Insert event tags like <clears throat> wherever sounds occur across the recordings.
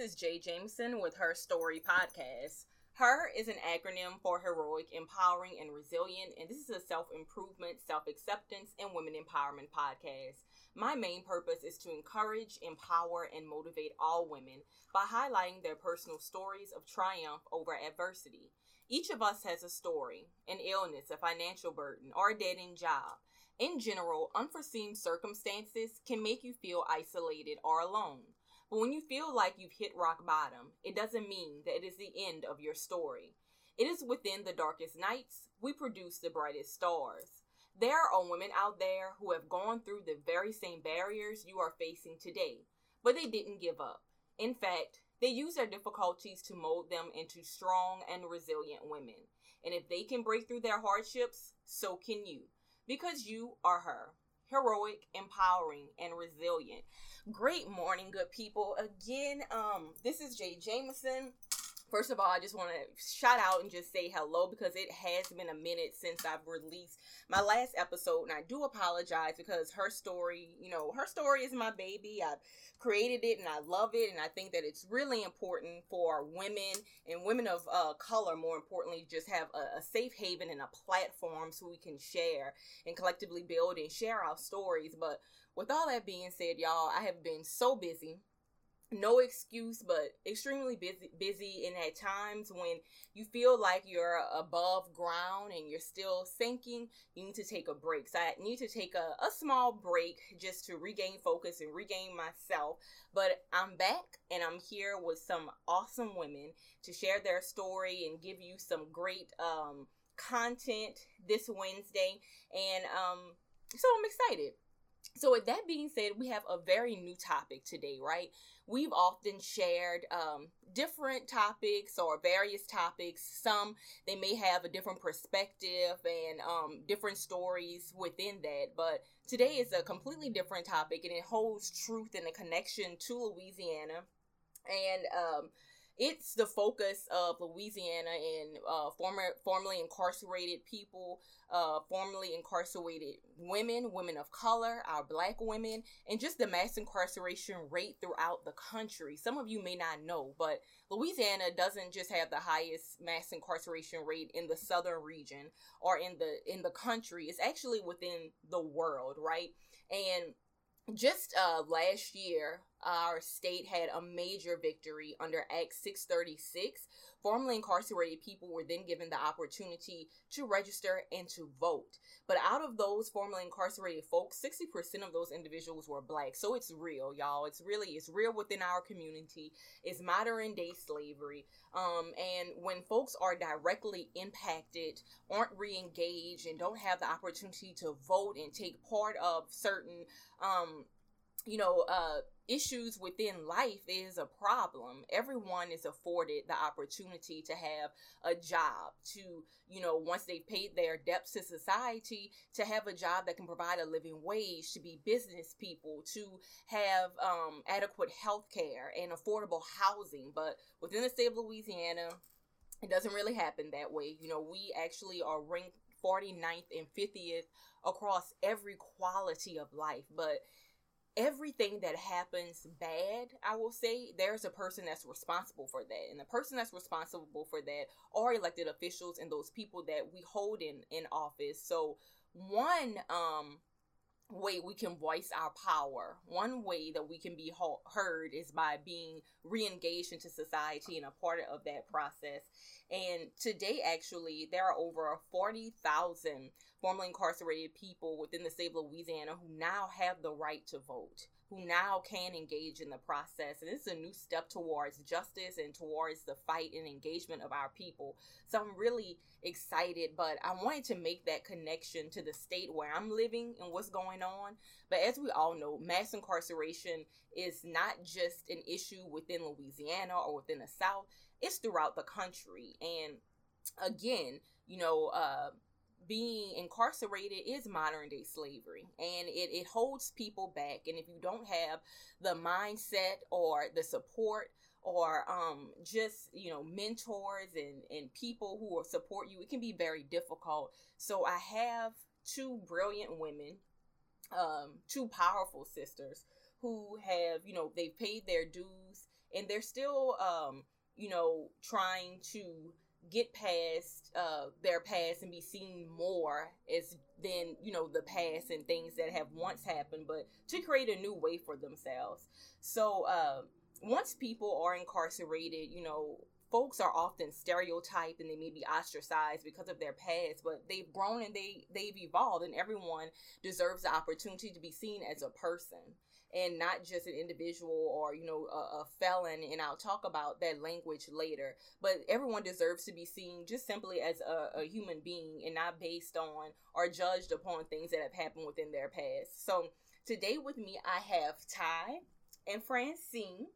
This is Jay Jameson with Her Story Podcast. HER is an acronym for Heroic, Empowering, and Resilient, and this is a self improvement, self acceptance, and women empowerment podcast. My main purpose is to encourage, empower, and motivate all women by highlighting their personal stories of triumph over adversity. Each of us has a story, an illness, a financial burden, or a dead end job. In general, unforeseen circumstances can make you feel isolated or alone. But when you feel like you've hit rock bottom, it doesn't mean that it is the end of your story. It is within the darkest nights we produce the brightest stars. There are women out there who have gone through the very same barriers you are facing today, but they didn't give up. In fact, they use their difficulties to mold them into strong and resilient women. And if they can break through their hardships, so can you because you are her. Heroic, empowering, and resilient. Great morning, good people. Again, um, this is Jay Jameson. First of all, I just want to shout out and just say hello because it has been a minute since I've released my last episode, and I do apologize because her story, you know, her story is my baby. I've created it and I love it, and I think that it's really important for women and women of uh, color, more importantly, just have a, a safe haven and a platform so we can share and collectively build and share our stories. But with all that being said, y'all, I have been so busy no excuse but extremely busy busy and at times when you feel like you're above ground and you're still sinking you need to take a break. So i need to take a, a small break just to regain focus and regain myself. But i'm back and i'm here with some awesome women to share their story and give you some great um, content this wednesday. And um, so i'm excited. So with that being said we have a very new topic today right we've often shared um, different topics or various topics. Some they may have a different perspective and um, different stories within that but today is a completely different topic and it holds truth and a connection to louisiana. And um, it's the focus of Louisiana and uh, former formerly incarcerated people, uh, formerly incarcerated women, women of color, our black women, and just the mass incarceration rate throughout the country. Some of you may not know, but Louisiana doesn't just have the highest mass incarceration rate in the southern region or in the in the country. It's actually within the world, right? And just uh, last year, our state had a major victory under Act 636. Formerly incarcerated people were then given the opportunity to register and to vote. But out of those formerly incarcerated folks, 60% of those individuals were black. So it's real, y'all. It's really, it's real within our community. It's modern day slavery. Um, and when folks are directly impacted, aren't re-engaged, and don't have the opportunity to vote and take part of certain, um, you know, uh, issues within life is a problem. Everyone is afforded the opportunity to have a job, to, you know, once they've paid their debts to society, to have a job that can provide a living wage, to be business people, to have um, adequate health care and affordable housing. But within the state of Louisiana, it doesn't really happen that way. You know, we actually are ranked 49th and 50th across every quality of life. But everything that happens bad, I will say, there's a person that's responsible for that. And the person that's responsible for that are elected officials and those people that we hold in in office. So one um way we can voice our power. One way that we can be heard is by being re-engaged into society and a part of that process. And today, actually, there are over 40,000 formerly incarcerated people within the state of Louisiana who now have the right to vote who now can engage in the process. And this is a new step towards justice and towards the fight and engagement of our people. So I'm really excited, but I wanted to make that connection to the state where I'm living and what's going on. But as we all know, mass incarceration is not just an issue within Louisiana or within the South, it's throughout the country. And again, you know, uh, being incarcerated is modern day slavery and it, it holds people back. And if you don't have the mindset or the support or um, just you know mentors and and people who support you it can be very difficult. So i have two brilliant women um, two powerful sisters who have, you know, they've paid their dues and they're still, um, you know, trying to get past uh, their past and be seen more as than you know the past and things that have once happened, but to create a new way for themselves. So uh, once people are incarcerated, you know, folks are often stereotyped and they may be ostracized because of their past, but they've grown and they they've evolved, and everyone deserves the opportunity to be seen as a person and not just an individual or you know a, a, felon and i'll talk about that language later but everyone deserves to be seen just simply as a, a, human being and not based on or judged upon things that have happened within their past so today with me i have ty and francine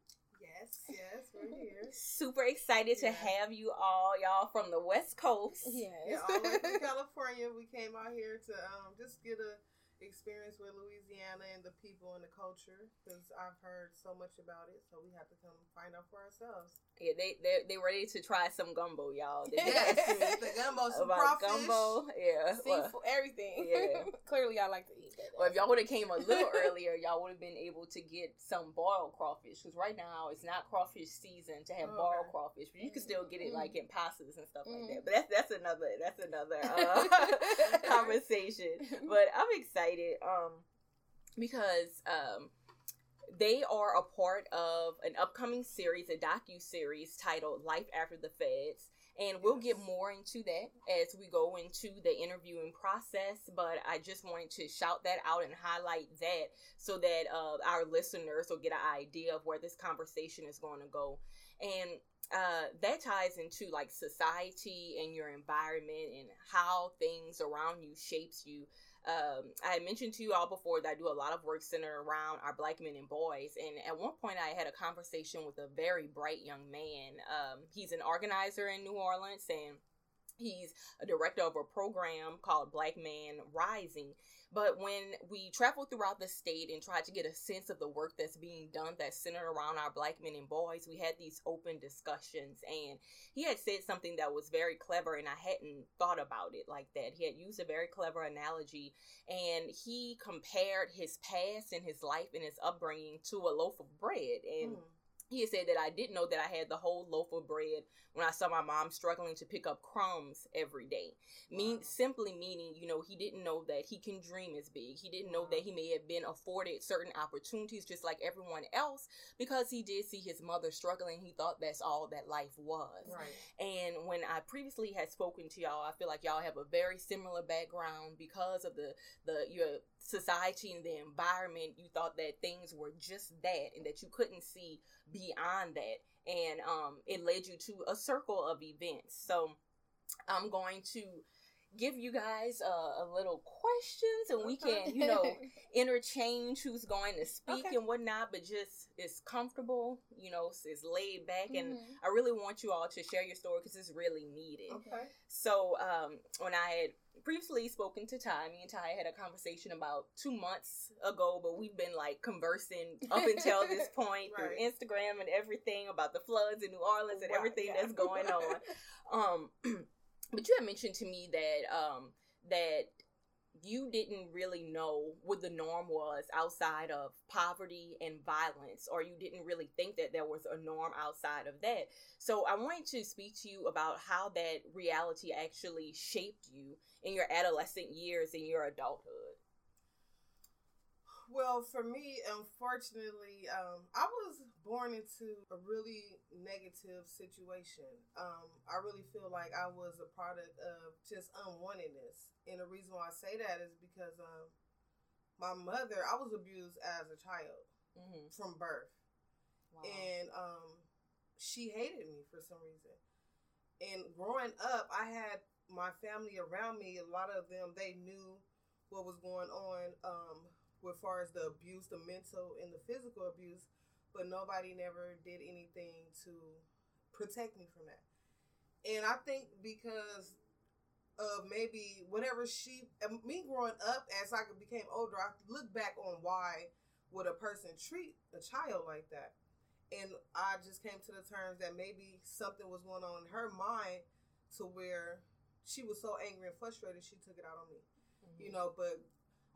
Yes, yes, we're here. <laughs> Super excited yeah. to have you all, y'all from the West Coast. Yes. Yeah, all the way from <laughs> California. We came out here to um, just get a experience with Louisiana and the people and the culture because I've heard so much about it. So we have to come find out for ourselves. Yeah, they they they ready to try some gumbo, y'all. <laughs> They yes, <laughs> the gumbo, some about gumbo, yeah, seafood, well, everything. Yeah, <laughs> clearly I like to eat that. Well, if y'all would have came a little earlier, y'all would have been able to get some boiled crawfish because right now it's not crawfish season to have okay. boiled crawfish, but you can still get it mm. like in pastas and stuff mm. like that. But that's that's another that's another uh, conversation. But I'm excited um because um they are a part of an upcoming series, a docu series titled "Life After the Feds." And we'll get more into that as we go into the interviewing process. But I just wanted to shout that out and highlight that so that uh, our listeners will get an idea of where this conversation is going to go. And uh, that ties into like society and your environment and how things around you shapes you um, I mentioned to you all before that I do a lot of work centered around our black men and boys. And at one point, I had a conversation with a very bright young man. Um, he's an organizer in New Orleans and he's a director of a program called Black Man Rising. But when we traveled throughout the state and tried to get a sense of the work that's being done that's centered around our black men and boys, we had these open discussions. And he had said something that was very clever, and I hadn't thought about it like that. He had used a very clever analogy, and he compared his past and his life and his upbringing to a loaf of bread. And mm he had said that I didn't know that I had the whole loaf of bread when I saw my mom struggling to pick up crumbs every day. Wow. Mean simply meaning, you know, he didn't know that he can dream as big. He didn't know that he may have been afforded certain opportunities just like everyone else because he did see his mother struggling. He thought that's all that life was. Right. And when I previously had spoken to y'all, I feel like y'all have a very similar background because of the the your society and the environment. You thought that things were just that and that you couldn't see beyond that and um, it led you to a circle of events so i'm going to give you guys a, a little questions and we can you know <laughs> interchange who's going to speak okay. and whatnot but just it's comfortable you know it's laid back mm-hmm. and i really want you all to share your story because it's really needed okay so um when i had previously spoken to Ty. Me and Ty had a conversation about two months ago, but we've been like conversing up until this <laughs> point right. through Instagram and everything about the floods in New Orleans and everything yeah. that's going on. <laughs> um, <clears throat> but you had mentioned to me that um that you didn't really know what the norm was outside of poverty and violence, or you didn't really think that there was a norm outside of that. So I wanted to speak to you about how that reality actually shaped you in your adolescent years and your adulthood. Well, for me, unfortunately, um, I was born into a really negative situation. Um, I really feel like I was a product of just unwantedness and the reason why I say that is because um, my mother, I was abused as a child mm-hmm. from birth. Wow. And um, she hated me for some reason. And growing up, I had my family around me. A lot of them, they knew what was going on um, as far as the abuse, the mental and the physical abuse, but nobody never did anything to protect me from that. And I think because of maybe whatever she me growing up as I became older, I look back on why would a person treat a child like that, and I just came to the terms that maybe something was going on in her mind to where she was so angry and frustrated she took it out on me, mm-hmm. you know. But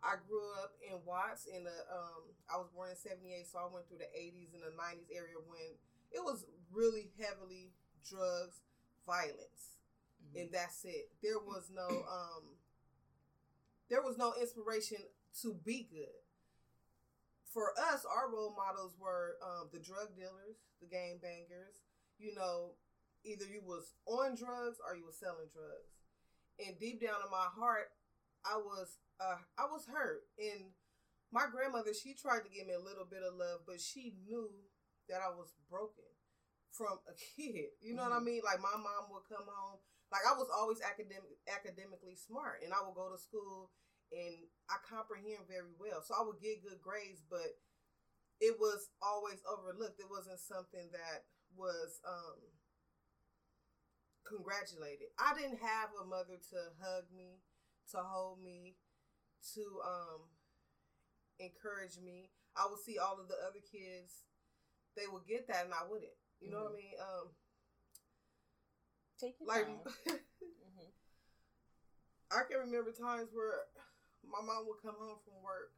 I grew up in Watts in the um I was born in 78 so I went through the 80s and the 90s area when it was really heavily drugs, violence. Mm-hmm. And that's it. There was no um there was no inspiration to be good. For us, our role models were um, the drug dealers, the game bangers. You know, either you was on drugs or you was selling drugs. And deep down in my heart, I was uh, I was hurt. And my grandmother, she tried to give me a little bit of love, but she knew that I was broken from a <laughs> kid. You know mm-hmm. what I mm-hmm. mean? Like my mom would come home. Like I was always academic academically smart, and I would go to school and I comprehend very well. So I would get good grades, but it was always overlooked. It wasn't something that was um, congratulated. I didn't have a mother to hug me, to hold me, to um encourage me. I would see all of the other kids, they would get that and I wouldn't. You know mm-hmm. what I mm-hmm. mean? Um Take your like <laughs> mm-hmm. I can remember times where my mom would come home from work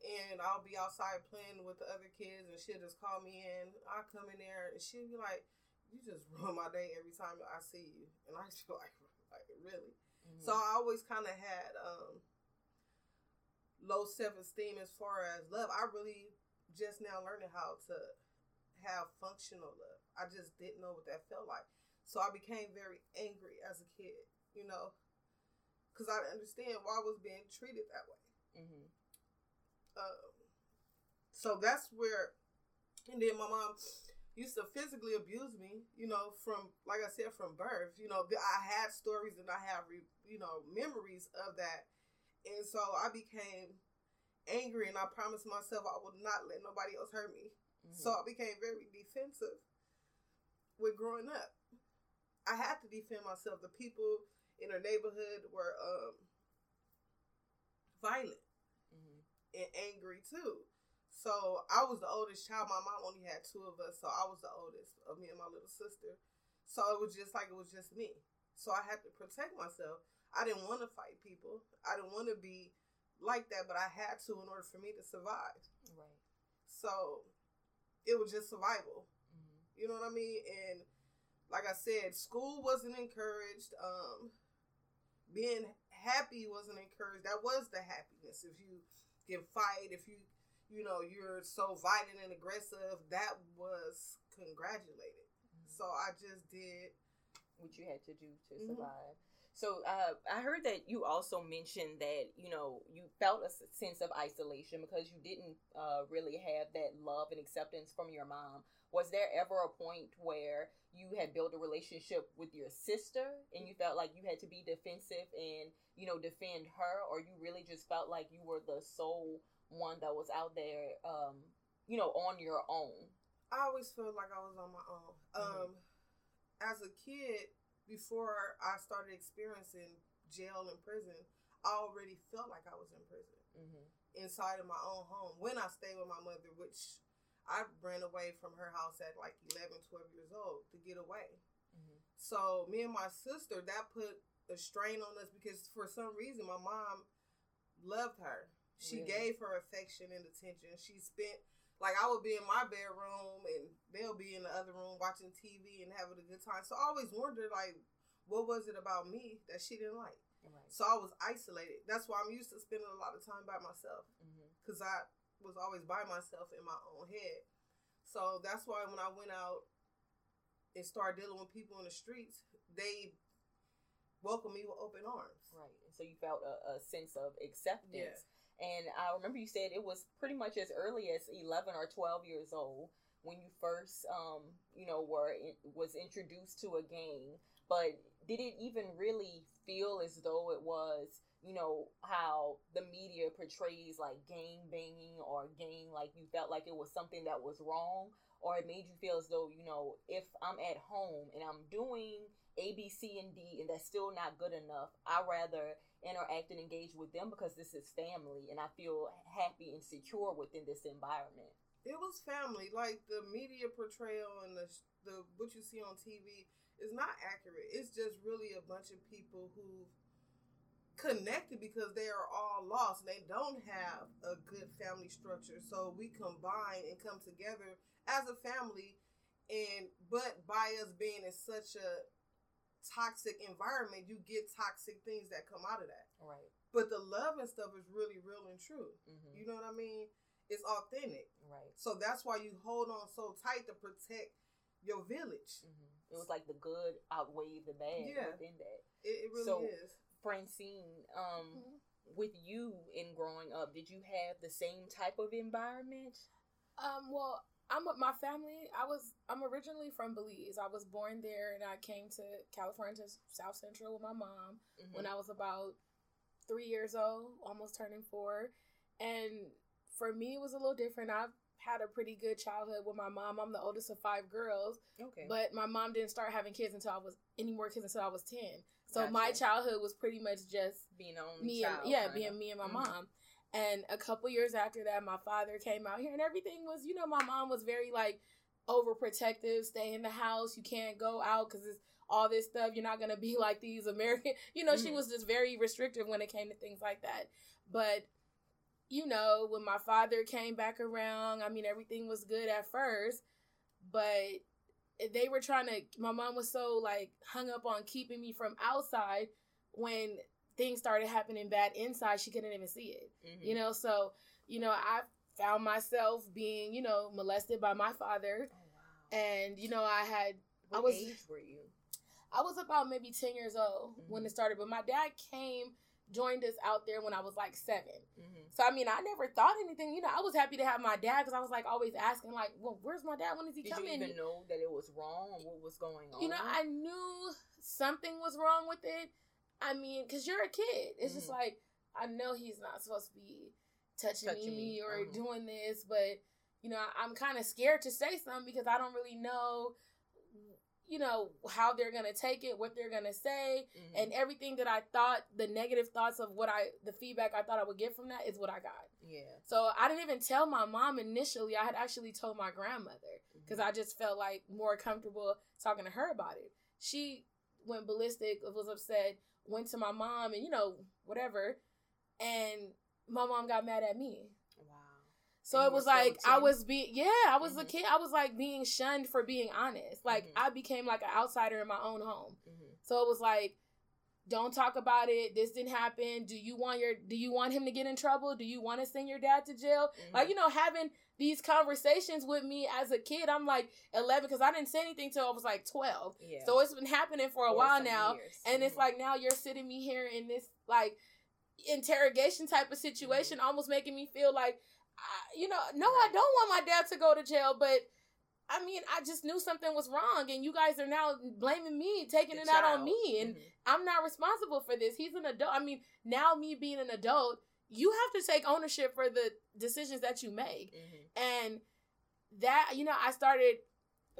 and I'll be outside playing with the other kids and she'll just call me in. I come in there and she'll be like, You just <laughs> ruin my day every time I see you and I just feel <laughs> like like really. Mm-hmm. So I always kinda had um low self esteem as far as love. I really just now learning how to have functional love. I just didn't know what that felt like. So I became very angry as a kid, you know, because I didn't understand why I was being treated that way. Mm-hmm. Um, so that's where, and then my mom used to physically abuse me, you know, from, like I said, from birth. You know, I had stories and I have, you know, memories of that and so I became angry and I promised myself I would not let nobody else hurt me. Mm-hmm. So I became very defensive with growing up. I had to defend myself. The people in our neighborhood were um, violent mm-hmm. and angry too. So I was the oldest child. My mom only had two of us, so I was the oldest of me and my little sister. So it was just like it was just me. So I had to protect myself. I didn't want to fight people. I didn't want to be like that, but I had to in order for me to survive. Right. So it was just survival. Mm-hmm. You know what I mean? And like I said, school wasn't encouraged. Um, being happy wasn't encouraged. That was the happiness. If you can fight, if you you know you're so violent and aggressive, that was congratulated. Mm-hmm. So I just did what you had to do to mm-hmm. So uh, I heard that you also mentioned that you know you felt a sense of isolation because you didn't uh, really have that love and acceptance from your mom. Was there ever a point where you had built a relationship with your sister and you felt like you had to be defensive and you know defend her, or you really just felt like you were the sole one that was out there, um, you know, on your own? I always felt like I was on my own. Mm-hmm. Um, as a kid, before I started experiencing jail and prison, I already felt like I was in prison mm-hmm. inside of my own home when I stayed with my mother, which I ran away from her house at like 11, 12 years old to get away. Mm-hmm. So, me and my sister, that put a strain on us because for some reason my mom loved her. She really? gave her affection and attention. She spent like I would be in my bedroom and they'll be in the other room watching TV and having a good time. So I always wondered like, what was it about me that she didn't like? Right. So I was isolated. That's why I'm used to spending a lot of time by myself because mm-hmm. I was always by myself in my own head. So that's why when I went out and started dealing with people in the streets, they welcomed me with open arms. Right. So you felt a, a sense of acceptance. And I remember you said it was pretty much as early as 11 or 12 years old when you first, um, you know, were in, was introduced to a gang. But did it even really feel as though it was, you know, how the media portrays like gang banging or gang like you felt like it was something that was wrong? Or it made you feel as though, you know, if I'm at home and I'm doing A, B, C, and D and that's still not good enough, I rather interact and engage with them because this is family and I feel happy and secure within this environment. It was family. Like the media portrayal and the the what you see on TV is not accurate. It's just really a bunch of people who connected because they are all lost and they don't have a good family structure. So we combine and come together as a family and but by us being in such a toxic environment, you get toxic things that come out of that. Right. But the love and stuff is really real and true. Mm-hmm. You know what I mean? It's authentic. Right. So that's why you hold on so tight to protect your village. Mm-hmm. It was like the good outweighed the bad Yeah. within that. It, it really So- is. Francine, um, Mhm. with you in growing up, did you have the same type of environment? Um, well, I'm with my family. I was I'm originally from Belize. I was born there, and I came to California to South Central with my mom Mhm. when I was about three years old, almost turning four. And for me, it was a little different. I've had a pretty good childhood with my mom. I'm the oldest of five girls, okay. but my mom didn't start having kids until I was any more kids until I was ten. So my childhood was pretty much just being on me child, and yeah, being me and my Mhm. mom. And a couple years after that, my father came out here, and everything was, you know, my mom was very like overprotective. Stay in the house. You can't go out because it's all this stuff. You're not gonna be <laughs> like these American. <laughs> You know, she Mhm. was just very restrictive when it came to things like that. But you know, when my father came back around, I mean, everything was good at first, but they were trying to. My mom was so like hung up on keeping me from outside when things started happening bad inside. She couldn't even see it. Mhm. You know, so you know, I found myself being, you know, molested by my father, Oh wow. and you know, I had What I was- age were you? I was about maybe 10 years old when Mhm. it started, but my dad came, joined us out there when I was like 7. Mm-hmm. So, I mean, I never thought anything. You know, I was happy to have my dad because I was like always asking, like, well, where's my dad? When is he Did you coming? even know that it was wrong or what was going on? You know, I knew something was wrong with it. I mean, because you're a kid. It's just Mhm. like, I know he's not supposed to be touching, Touching me, me, or uh-huh. doing this, but, you know, I'm kind of scared to say something because I don't really know, you know, how they're going to take it, what they're going to say. Mhm. And everything that I thought, the negative thoughts of what I, the feedback I thought I would get from that is what I got. yeah, So I didn't even tell my mom initially. I had actually told my grandmother because Mhm. I just felt like more comfortable talking to her about it. She went ballistic, was upset, went to my mom, and you know whatever, and my mom got mad at me. wow. So And it was like I was being yeah, I was a Mhm. kid. I was like being shunned for being honest. Like Mhm. I became like an outsider in my own home. Mm-hmm. So it was like, don't talk about it. This didn't happen. Do you want your do you want him to get in trouble? Do you want to send your dad to jail? Like, you know, having these conversations with me as a kid, I'm like 11 because I didn't say anything till I was like 12. yeah. So it's been happening for a For while now. years. And it's Mhm. like now you're sitting me here in this like interrogation type of situation, almost making me feel like, I, you know, no, I Mm-hmm. Don't want my dad to go to jail, but. I mean, I just knew something was wrong, and you guys are now blaming me, taking The it out on me, and Mhm. I'm not responsible for this. He's an adult. I mean, now me being an adult, you have to take ownership for the decisions that you make. Mhm. And that, you know, I started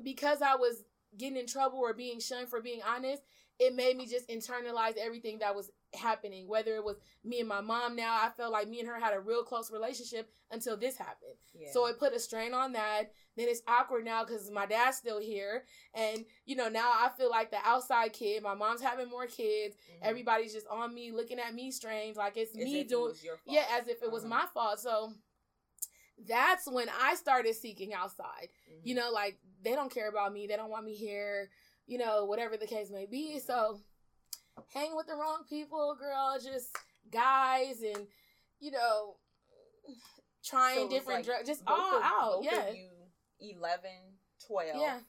because I was getting in trouble or being shunned for being honest, it made me just internalize everything that was happening. Whether it was me and my mom now, I felt like me and her had a real close relationship until this happened. yeah. So it put a strain on that. Then it's awkward now because my dad's still here. And, you know, now I feel like the outside kid. My mom's having more kids. Mhm. Everybody's just on me, looking at me strange, like it's As me it doing fault. yeah, as if it was Uh-huh. my fault. So that's when I started seeking outside. Mhm. You know, like they don't care about me, they don't want me here, you know, whatever the case may be. So hang with the wrong people, girl, just guys and you know trying So different like drugs, just all of- out. Yeah. of you 11 12 Yeah.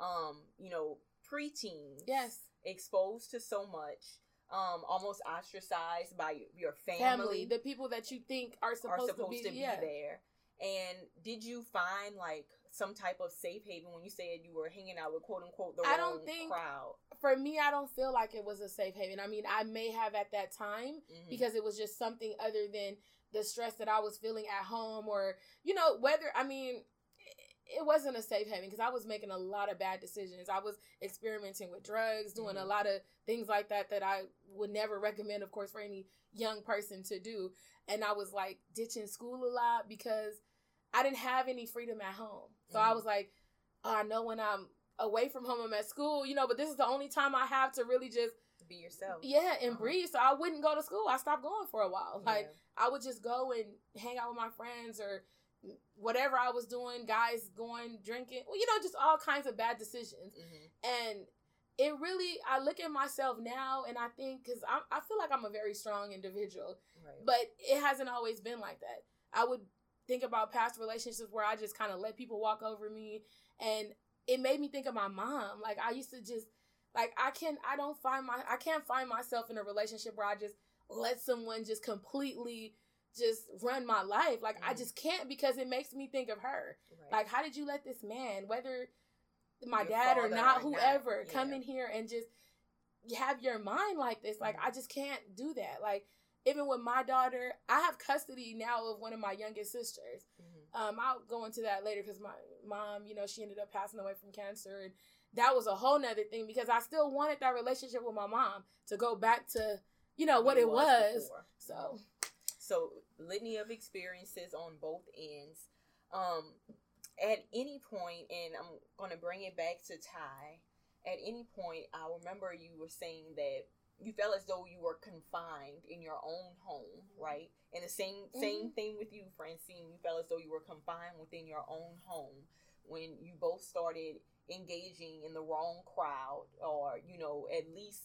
um you know preteens Yes. exposed to so much um almost ostracized by your family, Family, the people that you think are supposed, are supposed to to be, be, yeah. there and did you find like some type of safe haven when you said you were hanging out with quote unquote the I don't wrong think- crowd For me, I don't feel like it was a safe haven. I mean, I may have at that time, Mhm. because it was just something other than the stress that I was feeling at home or you know whether I mean it wasn't a safe haven because I was making a lot of bad decisions. I was experimenting with drugs, doing a Mhm. lot of things like that that I would never recommend of course for any young person to do. And I was like ditching school a lot because I didn't have any freedom at home. So I Mhm. was like oh, I know when I'm away from home I'm at school, you know, but this is the only time I have to really just be yourself. Yeah, and Uh-huh. breathe. So I wouldn't go to school. I stopped going for a while. Like Yeah. I would just go and hang out with my friends or whatever I was doing, guys going drinking. Well, you know, just all kinds of bad decisions. Mhm. And it really, I look at myself now and I think, because I, I feel like I'm a very strong individual, Right. but it hasn't always been like that. I would think about past relationships where I just kind of let people walk over me. And it made me think of my mom. Like I used to just, like I can I don't find my I can't find myself in a relationship where I just let someone just completely just run my life. Like I Mhm. just can't because it makes me think of her. right. Like how did you let this man, whether my Your dad or not, or not, whoever, come in here and just have your mind like this? Like Mhm. I just can't do that. Like even with my daughter, I have custody now of one of my youngest sisters. Mhm. Um, I'll go into that later because my mom, you know, she ended up passing away from cancer, and that was a whole nother thing because I still wanted that relationship with my mom to go back to, you know, what it was. before. So So litany of experiences on both ends. Um, at any point, and I'm gonna bring it back to Ty. At any point, I remember you were saying that you felt as though you were confined in your own home, right? And the same same thing with you, Francine. You felt as though you were confined within your own home when you both started engaging in the wrong crowd, or you know, at least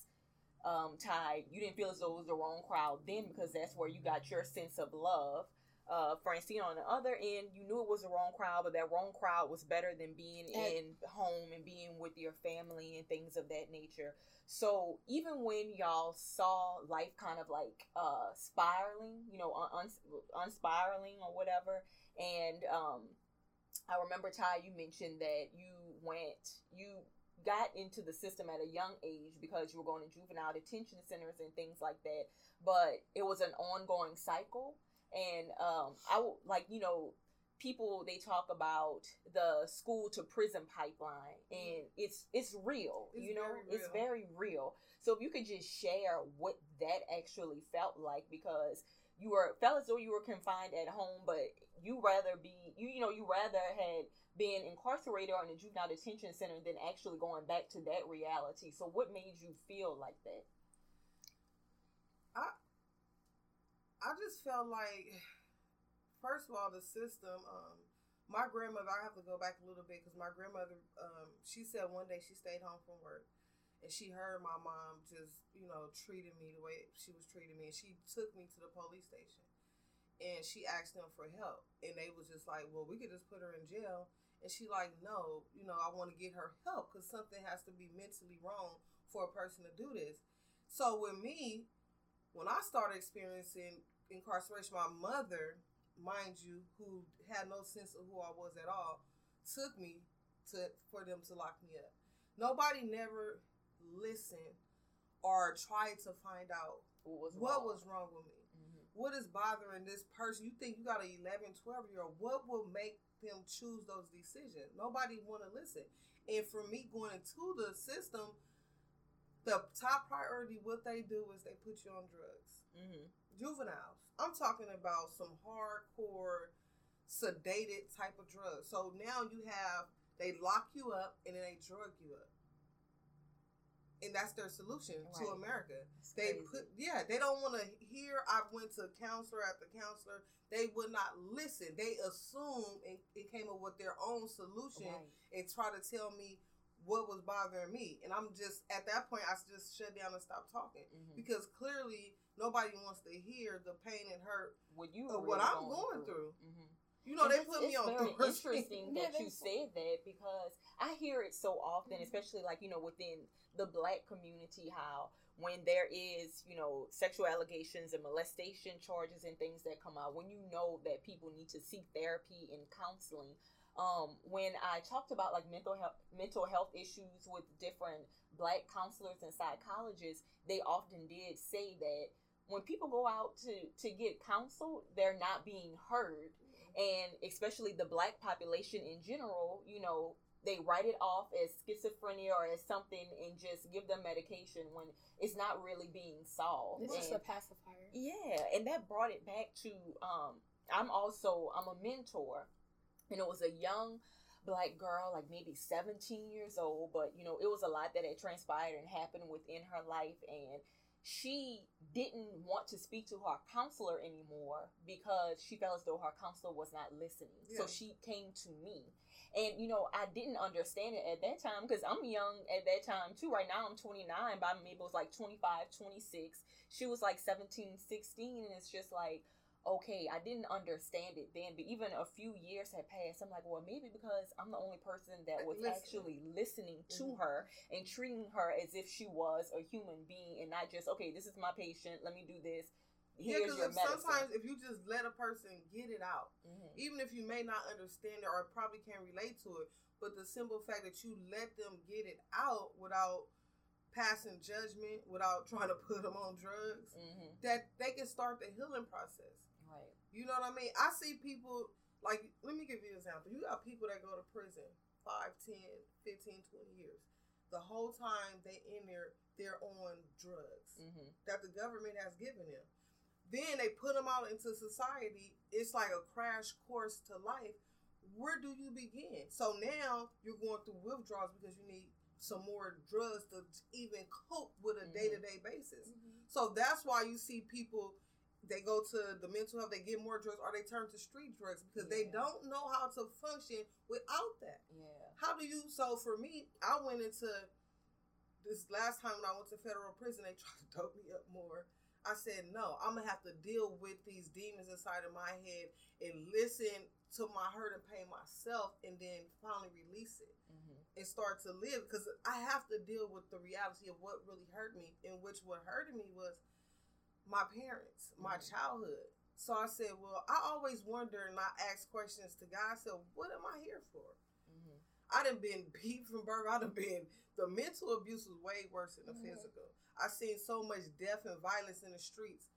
um, Ty, you didn't feel as though it was the wrong crowd then because that's where you got your sense of love. Uh, Francine, on the other end, you knew it was the wrong crowd, but that wrong crowd was better than being And- in home and being with your family and things of that nature. So even when y'all saw life kind of like uh, spiraling, you know, un- unspiraling or whatever, and um, I remember Ty, you mentioned that you went, you got into the system at a young age because you were going to juvenile detention centers and things like that. But it was an ongoing cycle, and um, I would like you know people they talk about the school to prison pipeline, and it's it's real. It's you know, very it's very real. So if you could just share what that actually felt like, because you were felt as though you were confined at home, but you rather be you you know you rather had been incarcerated or in a juvenile detention center than actually going back to that reality. So what made you feel like that? I just felt like, first of all, the system. Um, my grandmother. I have to go back a little bit because my grandmother. Um, she said one day she stayed home from work, and she heard my mom just, you know, treating me the way she was treating me, and she took me to the police station, and she asked them for help, and they was just like, well, we could just put her in jail. And she like, no, you know, I want to get her help because something has to be mentally wrong for a person to do this. So with me, when I started experiencing incarceration, my mother, mind you, who had no sense of who I was at all, took me to for them to lock me up. Nobody never listened or tried to find out What was what wrong? was wrong with me. Mhm. What is bothering this person? You think you got an 11, 12 year old. What will make them choose those decisions? Nobody want to listen. And for me going into the system, the top priority, what they do is they put you on drugs Mhm. juveniles. I'm talking about some hardcore sedated type of drugs. So now you have they lock you up and then they drug you up. And that's their solution to America. It's They crazy. put yeah, they don't want to hear I went to counselor after counselor. They would not listen. They assume and, and came up with their own solution Right. and try to tell me what was bothering me. And I'm just at that point I just shut down and stopped talking Mhm. because clearly nobody wants to hear the pain and hurt. What you of what really I'm going through. Mhm. You know, And they it's- put me it's on very Thursday. interesting <laughs> Yeah, that you they- said that because I hear it so often, Mhm. especially like you know within the black community, how when there is you know sexual allegations and molestation charges and things that come out, when you know that people need to seek therapy and counseling. Um, when I talked about like mental health mental health issues with different black counselors and psychologists, they often did say that when people go out to to get counsel they're not being heard and especially the black population in general, you know, they write it off as schizophrenia or as something and just give them medication when it's not really being solved. It's just a pacifier. yeah, and that brought it back to um I'm also I'm a mentor and it was a young black girl, like maybe 17 years old, but you know, it was a lot that had transpired and happened within her life and she didn't want to speak to her counselor anymore because she felt as though her counselor was not listening. Yeah. So she came to me. And you know, I didn't understand it at that time because I'm young at that time too. Right now I'm 29, but maybe it was like 25, 26. She was like 17, 16, and it's just like, okay, I didn't understand it then, but even a few years had passed. I'm like, well, maybe because I'm the only person that was Listening. actually listening to Mhm. her and treating her as if she was a human being and not just, okay, this is my patient, let me do this. Yeah, Here's your because sometimes if you just let a person get it out, Mhm. even if you may not understand it or probably can't relate to it, but the simple fact that you let them get it out without passing judgment, without trying to put them on drugs, Mhm. that they can start the healing process. You know what I mean? I see people like let me give you an example. You got people that go to prison 5, 10, 15, 20 years. The whole time they in there, they're on drugs hmm that the government has given them. Then they put them out into society. It's like a crash course to life. Where do you begin? So now you're going through withdrawals because you need some more drugs to even cope with a day to day basis. So that's why you see people they go to the mental health, they get more drugs, or they turn to street drugs because they don't know how to function without that. Yeah. How do you? So for me, I went into this last time when I went to federal prison. They <laughs> tried to dope me up more. I said no. I'm gonna have to deal with these demons inside of my head and listen to my hurt and pain myself, and then finally release it hmm and start to live because I have to deal with the reality of what really hurt me, and which what hurted me was my parents, my Mhm. childhood. So I said, well, I always wonder and I ask questions to God. I said, what am I here for? hmm I done been <laughs> beat from birth. I done been the mental abuse was way worse than the Mhm. physical. I seen so much death and violence in the streets.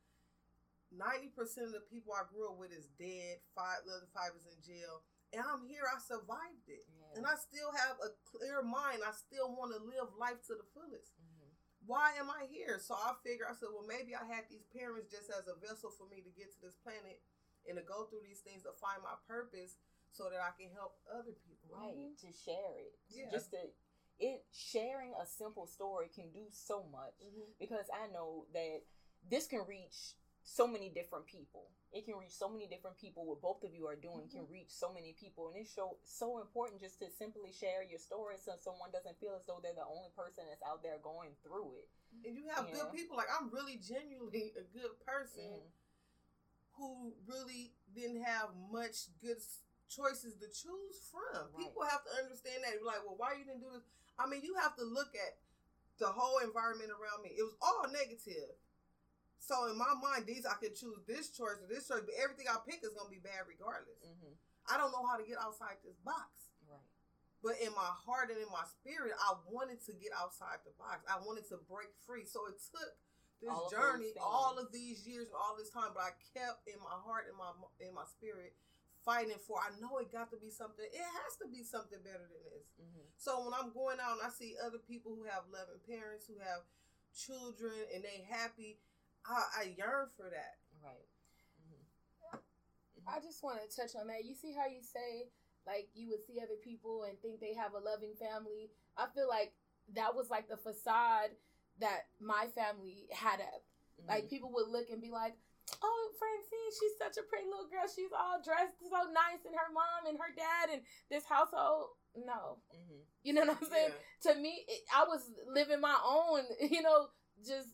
Ninety percent of the people I grew up with is dead. Five, the other five is in jail, and I'm here. I survived it, Yeah. and I still have a clear mind. I still want to live life to the fullest. hmm Why am I here? So I figured. I said, well, maybe I had these parents just as a vessel for me to get to this planet and to go through these things to find my purpose, so that I can help other people. Right. To share it. Yeah. Just to it sharing a simple story can do so much. Mhm. because I know that this can reach so many different people. It can reach so many different people. What both of you are doing can reach so many people, and it's so so important just to simply share your story so someone doesn't feel as though they're the only person that's out there going through it. And you have good people. Like I'm really genuinely a good person Mhm. who really didn't have much good choices to choose from. Right. People have to understand that. Be like, well, why you didn't do this? I mean, you have to look at the whole environment around me. It was all negative. So in my mind, these I could choose this choice or this choice, but everything I pick is gonna be bad regardless. Mhm. I don't know how to get outside this box. Right. But in my heart and in my spirit, I wanted to get outside the box. I wanted to break free. So it took this All of journey, all of these years, and all this time. But I kept in my heart and my in my spirit fighting for. I know it got to be something. It has to be something better than this. Mhm. So when I'm going out and I see other people who have loving parents, who have children, and they happy, I, I yearn for that. Right. Mhm. I just want to touch on that. You see how you say like you would see other people and think they have a loving family. I feel like that was like the facade that my family had up. Mhm. Like people would look and be like, "Oh, Francine, she's such a pretty little girl. She's all dressed so nice, and her mom and her dad and this household." No, Mhm. you know what I'm saying. To me, it, I was living my own, <laughs> you know, just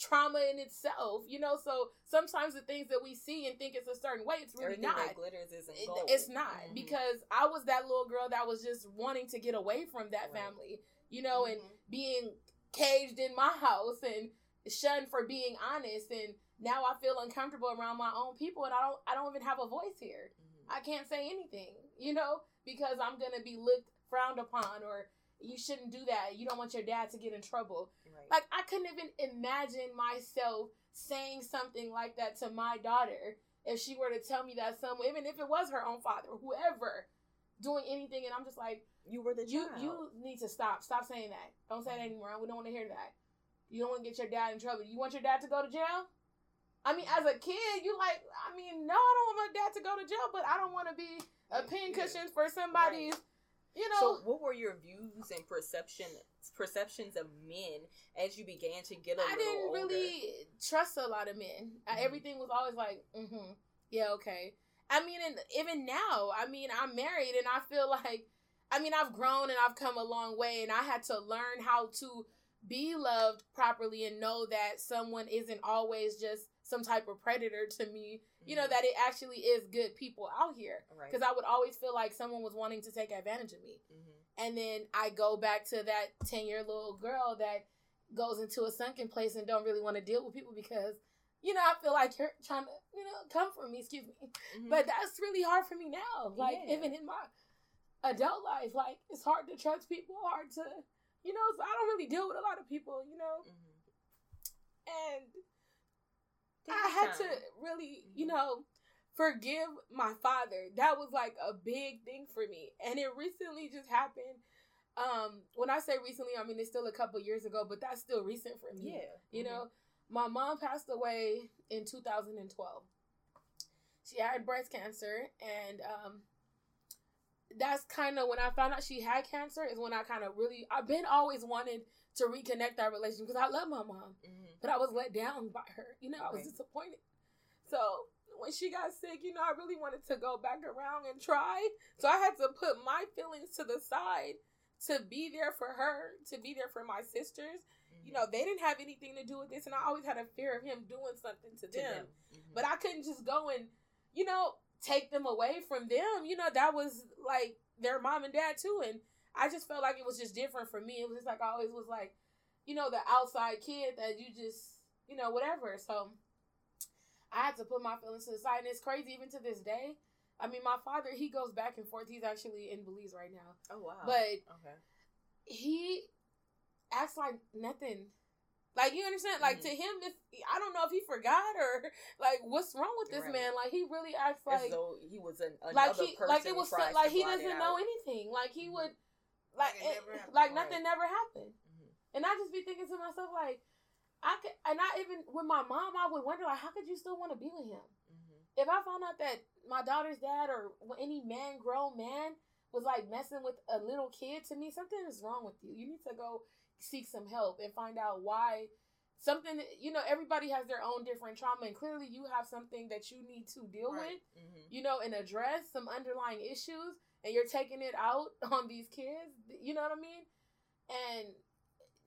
trauma in itself, you know. So sometimes the things that we see and think it's a certain way, it's really Everything not. that glitters isn't gold. it's not Mhm. because I was that little girl that was just wanting to get away from that Right. family, you know, and Mhm. being caged in my house and shunned for being honest and now I feel uncomfortable around my own people and I don't I don't even have a voice here. Mhm. I can't say anything, you know, because I'm going to be looked frowned upon or you shouldn't do that. You don't want your dad to get in trouble. Right. Like I couldn't even imagine myself saying something like that to my daughter if she were to tell me that someone, even if it was her own father, or whoever, doing anything, and I'm just like, you were the you child. you need to stop. Stop saying that. Don't say that mm-hmm. anymore. We don't want to hear that. You don't want to get your dad in trouble. You want your dad to go to jail? I mean, as a kid, you like. I mean, no, I don't want my dad to go to jail, but I don't want to be a pincushion for somebody's You know. So, what were your views and perception perceptions of men as you began to get a I? I didn't older? really trust a lot of men. I- Mhm. everything was always like, mm-hmm, yeah, okay. I mean, and even now, I mean, I'm married, and I feel <laughs> like, I mean, I've grown and I've come a long way, and I had to learn how to be loved properly and know that someone isn't always just some type of predator to me. You know that it actually is good people out here. right. Because I would always feel like someone was wanting to take advantage of me. Mhm. And then I go back to that 10 year little girl that goes into a sunken place and don't really want to deal with people because, you know, I feel like you're trying to, you know, come for me, excuse me. Mhm. But that's really hard for me now. Like, Yeah. even in my adult life, like, it's hard to trust people, hard to, you know, so I don't really deal with a lot of people, you know, Mhm. and I had to really, you know, forgive my father. That was like a big thing for me. And it recently just happened. Um, when I say recently, I mean it's still a couple years ago, but that's still recent for me. Yeah. You Mhm. know, my mom passed away in 2012. She had breast cancer and um that's kind of when I found out she had cancer is when I kind of really I've been always wanted to reconnect our relationship because I love my mom Mhm. but I was let down by her. You know, I was Right. disappointed. So when she got sick, you know, I really wanted to go back around and try. So I had to put my feelings to the side to be there for her, to be there for my sisters. You Mhm. know, they didn't have anything to do with this, and I always had a fear of him doing something to, To them. them. Mhm. But I couldn't just go and, you know, take them away from them. You know, that was like their mom and dad too. And I just felt like it was just different for me. It was just like I always was like, you know, the outside kid that you just, you know, whatever. So I had to put my feelings to the side. And it's crazy even to this day. I mean, my father, he goes back and forth. He's actually in Belize right now. oh wow. But okay. he acts like nothing. Like you understand? Like Mhm. to him, if I don't know if he forgot or <laughs> like what's wrong with this Right. man? Like he really acts As like though he was an, like he person. like it was like he doesn't know anything. Like he Mhm. would like Like it like Right. nothing never happened. Mhm. And I just be thinking to myself like I could and I even with my mom I would wonder like how could you still want to be with him? Mhm. If I found out that my daughter's dad or any man grown man was like messing with a little kid to me something is wrong with you. You need to go seek some help and find out why something you know everybody has their own different trauma and clearly you have something that you need to deal Right. with Mhm. you know, and address some underlying issues, and you're taking it out <laughs> on these kids. You know what I mean? And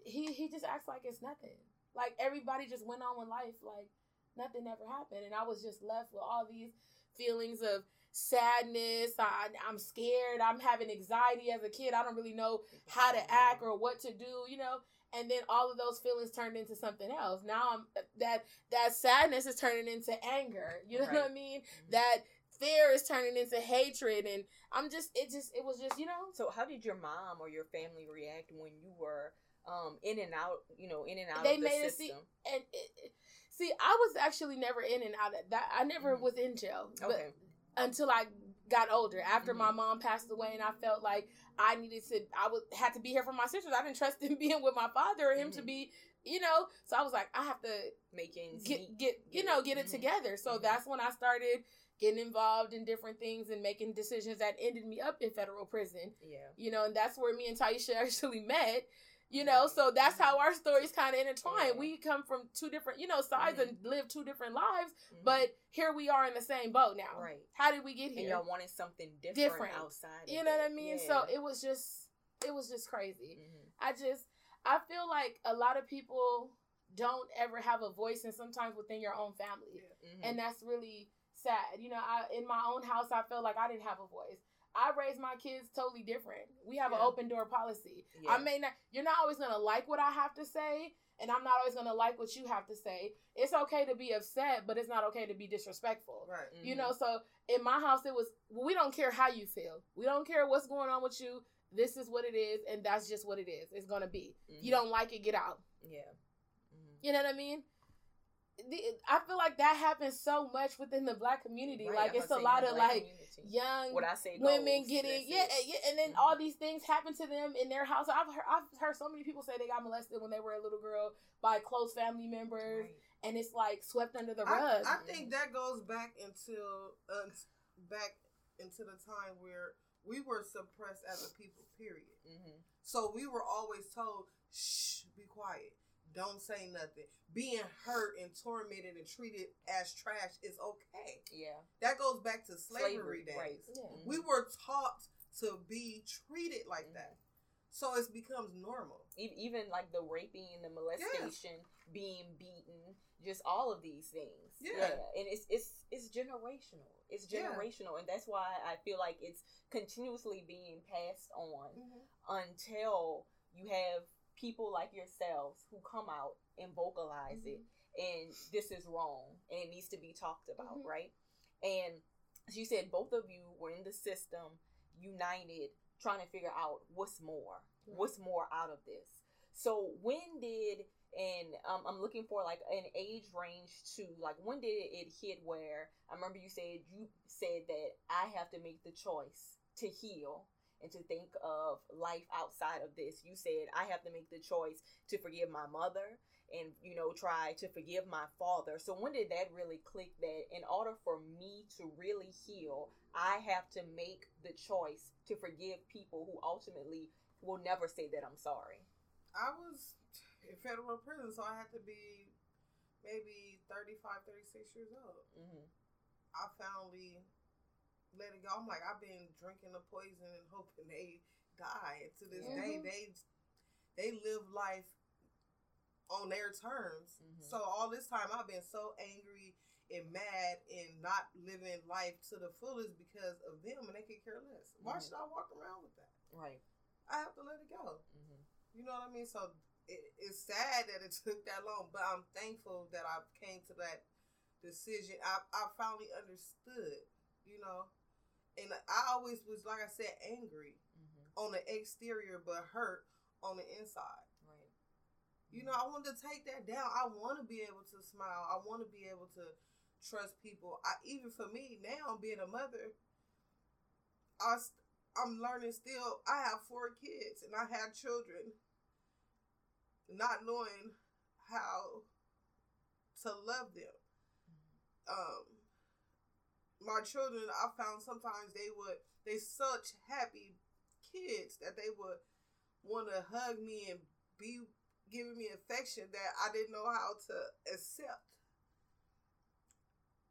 he he just acts like it's nothing. Like everybody just went on with life, like nothing ever happened, and I was just left with all these feelings of sadness. I, I'm scared. I'm having anxiety as a kid. I don't really know how to act or what to do. You know. And then all of those feelings turned into something else. Now I'm that that sadness is turning into anger. You know what I Right. mean? Mhm. that fear is turning into hatred and i'm just it just it was just you know So how did your mom or your family react when you were um in and out, you know, in and out They of the made us see- system? and it, it- see i was actually never in and out of that i never Mhm. was in jail but Okay. Until i got older after my Mhm. mom passed away and i felt like i needed to i would had to be here for my sisters i didn't trust <laughs> him being with my father or him to Mhm. be you know so i was like i have to make Making get get you know get it Mhm. together. So Mhm. that's when I started getting involved in different things and making decisions that ended me up in federal prison. Yeah. You know, and that's where me and Taisha <laughs> actually met. You know, so that's how our stories kind of intertwine. Yeah. We come from two different, you know, sides and live two different lives, Mhm. but here we are in the same boat now. right. How did we get here And y'all wanted something different, Different. outside. You know what. I mean? Yeah. So it was just, it was just crazy. Mhm. I just I feel like a lot of people don't ever have a voice, and sometimes within your own family, Mhm. and that's really sad. You know, I in my own house, I felt like I didn't have a voice. I raised my kids totally different. We have an open door policy. yeah. I may not. You're not always gonna like what I have to say, and I'm not always gonna like what you have to say. It's okay to be upset, but it's not okay to be disrespectful. Right. You Mhm. know, so in my house, it was we don't care how you feel. We don't care what's going on with you. This is what it is, and that's just what it is. It's gonna be. Mhm. You don't like it, get out. Yeah. Mhm. You know what I mean? The, I feel like that happens so much within the black community. Right, like I'm it's a lot of like community. young what I say women getting yeah, it. yeah, and then Mhm. all these things happen to them in their house. I've heard, I've heard so many people say they got molested when they were a little girl by close family members, Right. and it's like swept under the I, rug. I think that goes back until uh, back into the time where we were suppressed as a people. Period. Mm-hmm. So we were always told, "Shh, be quiet, don't say nothing." Being hurt and tormented and treated as trash is okay. Yeah. That goes back to slavery, days. right. Yeah. Mhm. We were taught to be treated like Mhm. that, so it becomes normal. Even like the raping and the molestation, being beaten, just all of these things. Yeah. and it's it's it's generational. It's Yeah. generational, and that's why I feel like it's continuously being passed on Mm-hmm. until you have people like yourselves who come out and vocalize it, and this is wrong, and it needs to be talked about, Mhm. right? And as you said, both of you were in the system, united, trying to figure out what's more, Right. what's more out of this. So when did and um, I'm looking for like an age range too. Like when did it hit where I remember you said you said that I have to make the choice to heal and to think of life outside of this. You said I have to make the choice to forgive my mother and you know try to forgive my father. So when did that really click that in order for me to really heal, I have to make the choice to forgive people who ultimately will never say that I'm sorry. I was in federal prison, so I had to be maybe 35, 36 years old. hmm I finally let it go. I'm like, I've been drinking the poison and hoping they die. And to this day, Mhm. they they live life on their terms. Mhm. So all this time, I've been so angry and mad and not living life to the fullest because of them, and they could care less. Why Mhm. should I walk around with that? Right. I have to let it go. hmm You know what I mean? So it, it's sad that it <laughs> took that long, but I'm thankful that I came to that decision. I, I finally understood, you know, and I always was, like I said, angry hmm on the exterior, but hurt on the inside. Right. You know, I wanted to take that down. I want to be able to smile. I want to be able to trust people. I even for me now, being a mother, I I'm learning still. I have four kids and I had children, not knowing how to love them. Um, my children, I found sometimes they would they such happy kids that they would want to hug me and be giving me affection that I didn't know how to accept.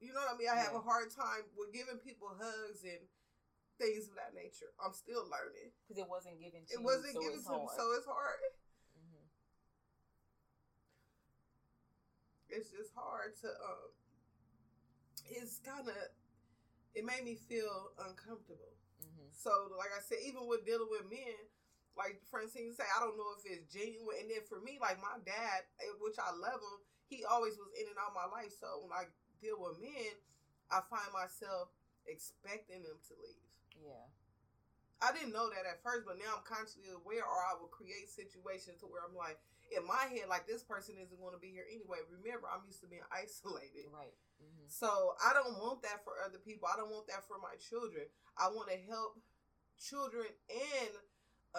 You know what I mean? I have Yeah. a hard time with giving people hugs and things of that nature. I'm still learning. Because it wasn't given to It wasn't so given to me, so it's hard. Mhm. It's just hard to. um It's kind of. It made me feel uncomfortable. Mhm. So, like I said, even with dealing with men, like Francine say, I don't know if it's genuine. And then for me, like my dad, eh, which I love him, he always was in and out of my life. So when I deal with men, I find myself expecting them to leave. Yeah. I didn't know that at first, but now I'm consciously aware, or I will create situations to where I'm like, in my head, like this person isn't going to be here anyway. Remember, I'm used to being <laughs> isolated. Right. hmm So I don't want that for other people. I don't want that for my children. I want to help children and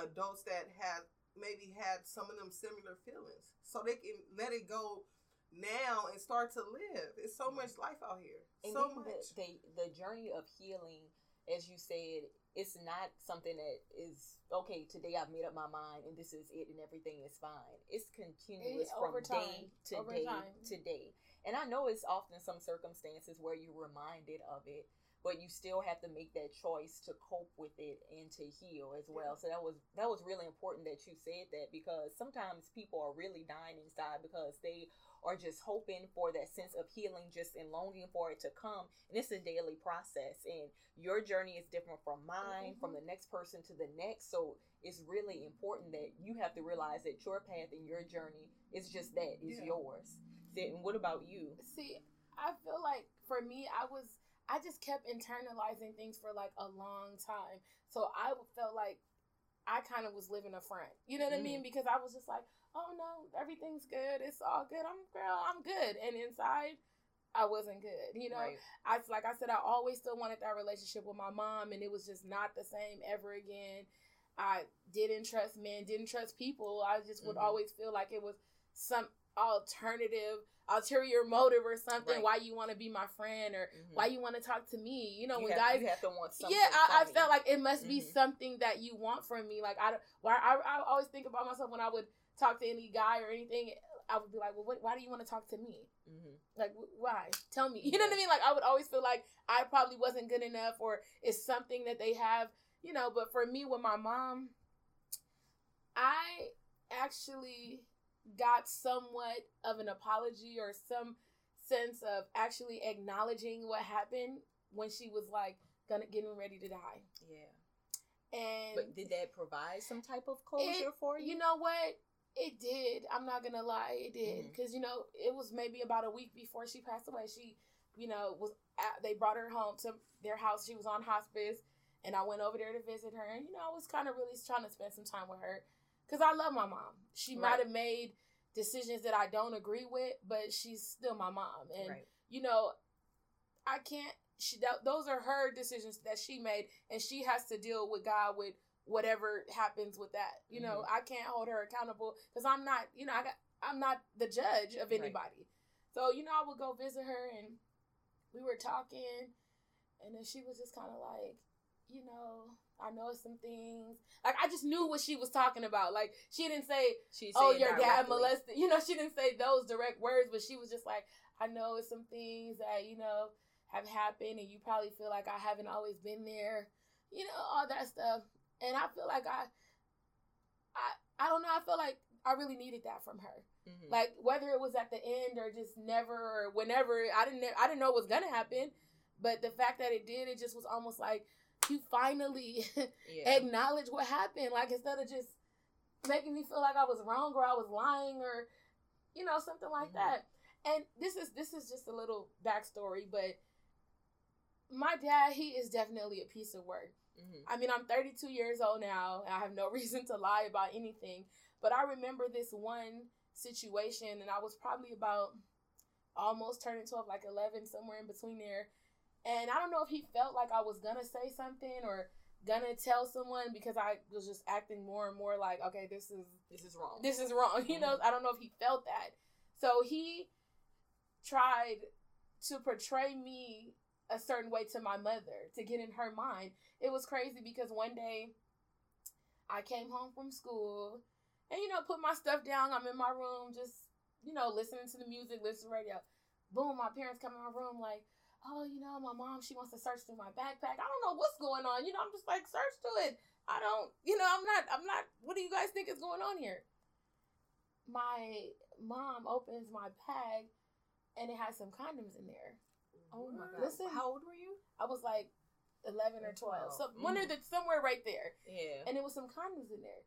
adults that have maybe had some of them similar feelings, so they can let it go now and start to live. It's so much life out here. And so much. the, the the journey of healing, as you said, it's not something that is okay. Today I've made up my mind, and this is it, and everything is fine. It's continuous It- from over day to Over day time. to day. And I know it's often some circumstances where you're reminded of it, but you still have to make that choice to cope with it and to heal as well. So that was that was really important that you said that because sometimes people are really dying inside because they are just hoping for that sense of healing just and longing for it to come. And it's a daily process and your journey is different from mine from mm-hmm. the next person to the next. So it's really important that you have to realize that your path and your journey is just that is Yeah. yours And what about you See, I feel like for me, I was I just kept internalizing things for like a long time. So I felt like I kind of was living a front. You know what I Mm-hmm. mean? Because I was just like, oh no, everything's good. It's all good. I'm girl, I'm good. And inside, I wasn't good. You know, right I like I said, I always still wanted that relationship with my mom, and it was just not the same ever again. I didn't trust men, didn't trust people. I just would Mhm. always feel like it was some alternative ulterior motive or something Right. why you want to be my friend or Mhm. why you want to talk to me you know you when have, guys you have to want something. yeah I, I felt like it must be Mhm. something that you want from me like i don't why I, I always think about myself when i would talk to any guy or anything i would be like well what, why do you want to talk to me Mhm. like why tell me <laughs> you know what i mean like i would always feel like i probably wasn't good enough or it's something that they have you know but for me with my mom i actually got somewhat of an apology or some sense of actually acknowledging what happened when she was like gonna getting ready to die Yeah. and But did that provide some type of closure for you? you know what? It did. I'm not gonna lie, it did. Mhm. Because you know, it was maybe about a week before she passed away. She, you know, was at, they brought her home to their house. She was on hospice, and I went over there to visit her. And you know, I was kind of really trying to spend some time with her because I love my mom. She might have made decisions that I don't agree with, but she's still my mom. And right. you know, I can't. She that, those are her decisions that she made, and she has to deal with God with whatever happens with that. You know, mm-hmm. I can't hold her accountable because I'm not. You know, I got. I'm not the judge of Right. anybody. So you know, I would go visit her, and we were talking, and then she was just kind of like, you know, I know some things. Like I just knew what she was talking about. Like she didn't say, She oh, your dad molested. You know, she didn't say those direct words, but she was just like, I know it's some things that, you know, have happened and you probably feel like I haven't always been there. You know, all that stuff. And I feel like I I I don't know, I feel like I really needed that from her. Mhm. Like whether it was at the end or just never or whenever, I didn't I didn't know it was gonna happen. But the fact that it did, it just was almost like you finally <laughs> yeah. acknowledge what happened. Like instead of just making me feel like I was wrong or I was lying or you know something like Mhm. that. And this is this is just a little backstory, but my dad he is definitely a piece of work. Mhm. I mean, I'm 32 years old now. And I have no <laughs> reason to lie about anything, but I remember this one situation, and I was probably about almost turning 12, like 11, somewhere in between there. And I don't know if he felt like I was gonna say something or gonna tell someone because I was just acting more and more like, okay, this is This is wrong. this is wrong. <laughs> You know, mm-hmm. I don't know if he felt that. So he tried to portray me a certain way to my mother to get in her mind. It was crazy because one day I came home from school and you know put my stuff down. I'm in my room just you know listening to the music, listening to radio. Boom, my parents come in my room like, "Oh, you know, my mom she wants to search through my backpack. I don't know what's going on. You know, I'm just like search through it. I don't, you know, I'm not I'm not what do you guys think is going on here?" my mom opens my bag and it has some condoms in there. oh my god. Listen. How old were you? I was like 11 or 12. So Twelve. one of the somewhere right there. Yeah. And it was some condoms in there.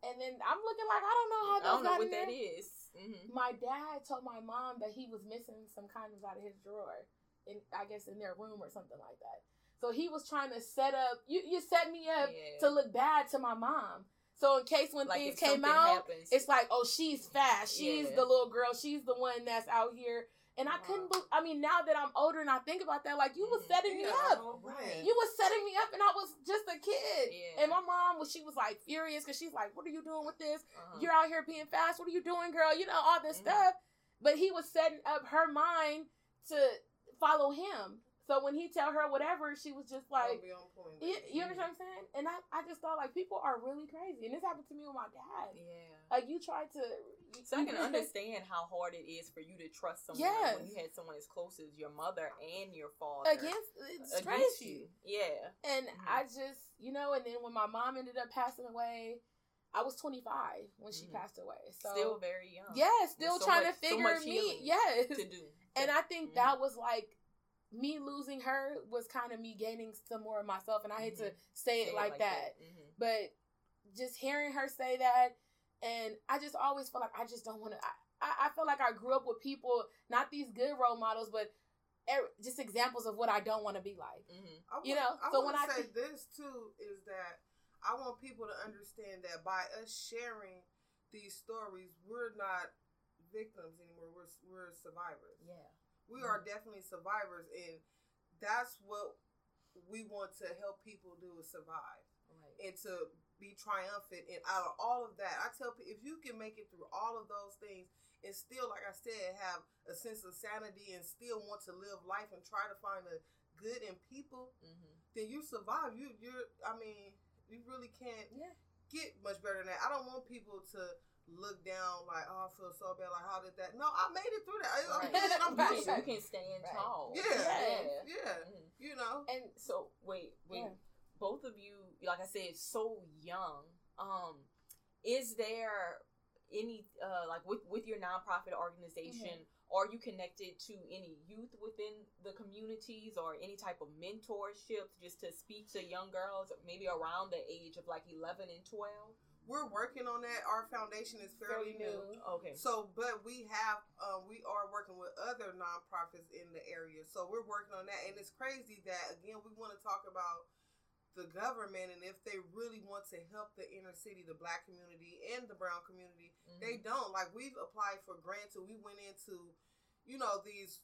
And then I'm looking like I don't know how I don't know what that is. Mm-hmm. My dad told my mom that he was missing some condoms out of his drawer. In I guess in their room or something like that. So he was trying to set up you you set me up Yeah. to look bad to my mom. So in case when like things came out, happens, it's like, oh, she's fast. She's Yeah. the little girl. She's the one that's out here. And I couldn't. Be- I mean, now that I'm older and I think about that, like you was Mhm. setting me Yeah, up. man. You was setting me up, and I was just a kid. Yeah. And my mom was. She was like furious because she's like, "What are you doing with this? uh-huh. You're out here being fast. What are you doing, girl? You know all this Mhm. stuff." But he was setting up her mind to follow him. So when he tell her whatever, she was just like, be on point. you, you understand what I'm saying? And I, I just thought like people are really crazy, and this happened to me with my dad. yeah. Like you tried to. So I can <laughs> understand how hard it is for you to trust someone Yes. when you had someone as close as your mother and your father against it's against crazy. you. Yeah. And Mhm. I just, you know, and then when my mom ended up passing away, I was 25 when she Mhm. passed away. So Still very young. yeah, still so trying much- to so figure much me. healing <laughs> Yes. To do. And I think Mhm. that was like me losing her was kind of me gaining some more of myself. And I hate to say it like, that, Mhm. but just hearing her say that, and I just always feel like I just don't want to. I, I, I feel like I grew up with people, not these good role models, but er, just examples of what I don't want to be like. Mhm. You know, I so want when to I say think- this too is that I want people to understand that by us sharing these stories, we're not victims anymore. We're we're survivors. Yeah. We are definitely survivors, and that's what we want to help people do is survive Right. and to be triumphant. And out of all of that, I tell people if you can make it through all of those things and still, like I said, have a sense of sanity and still want to live life and try to find the good in people, Mm-hmm. then you survive. You you're I mean, you really can't Yeah. get much better than that. I don't want people to look down like, oh, I feel so bad. Like, how did that? No, I made it through that. I, I'm Right. I'm <laughs> Right. good. You can stand Right. tall. Yeah. Yeah. Yeah. Mhm. You know. And So wait, wait. Yeah. Both of you, like I said, so young. Um, is there any uh like with with your nonprofit organization? Are you connected to any youth within the communities or any type of mentorships just to speak to young girls, maybe around the age of like 11 and 12? We're working on that. Our foundation is fairly, new. new. Okay. So, but we have, um, we are working with other nonprofits in the area. So we're working on that, and it's crazy that again we want to talk about the government and if they really want to help the inner city, the black community and the brown community. Mhm. They don't. Like we've applied for grants, and we went into, you know, these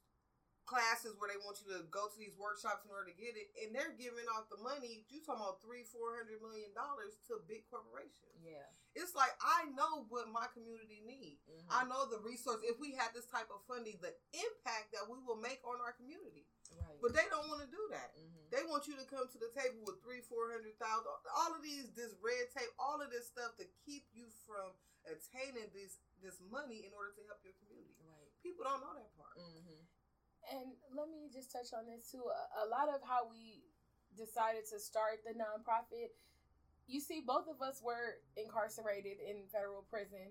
classes where they want you to go to these workshops in order to get it, and they're giving out the money. You talking about three, four hundred million dollars to big corporations? yeah. It's like I know what my community needs. Mhm. I know the resource. If we had this type of funding, the impact that we will make on our community. right. But they don't want to do that. Mhm. They want you to come to the table with three, four hundred thousand. All of these, this red tape, all of this stuff to keep you from attaining this this money in order to help your community. Right. People don't know that part. Mhm. And let me just touch on this too. A, lot of how we decided to start the nonprofit, you see, both of us were incarcerated in federal prison,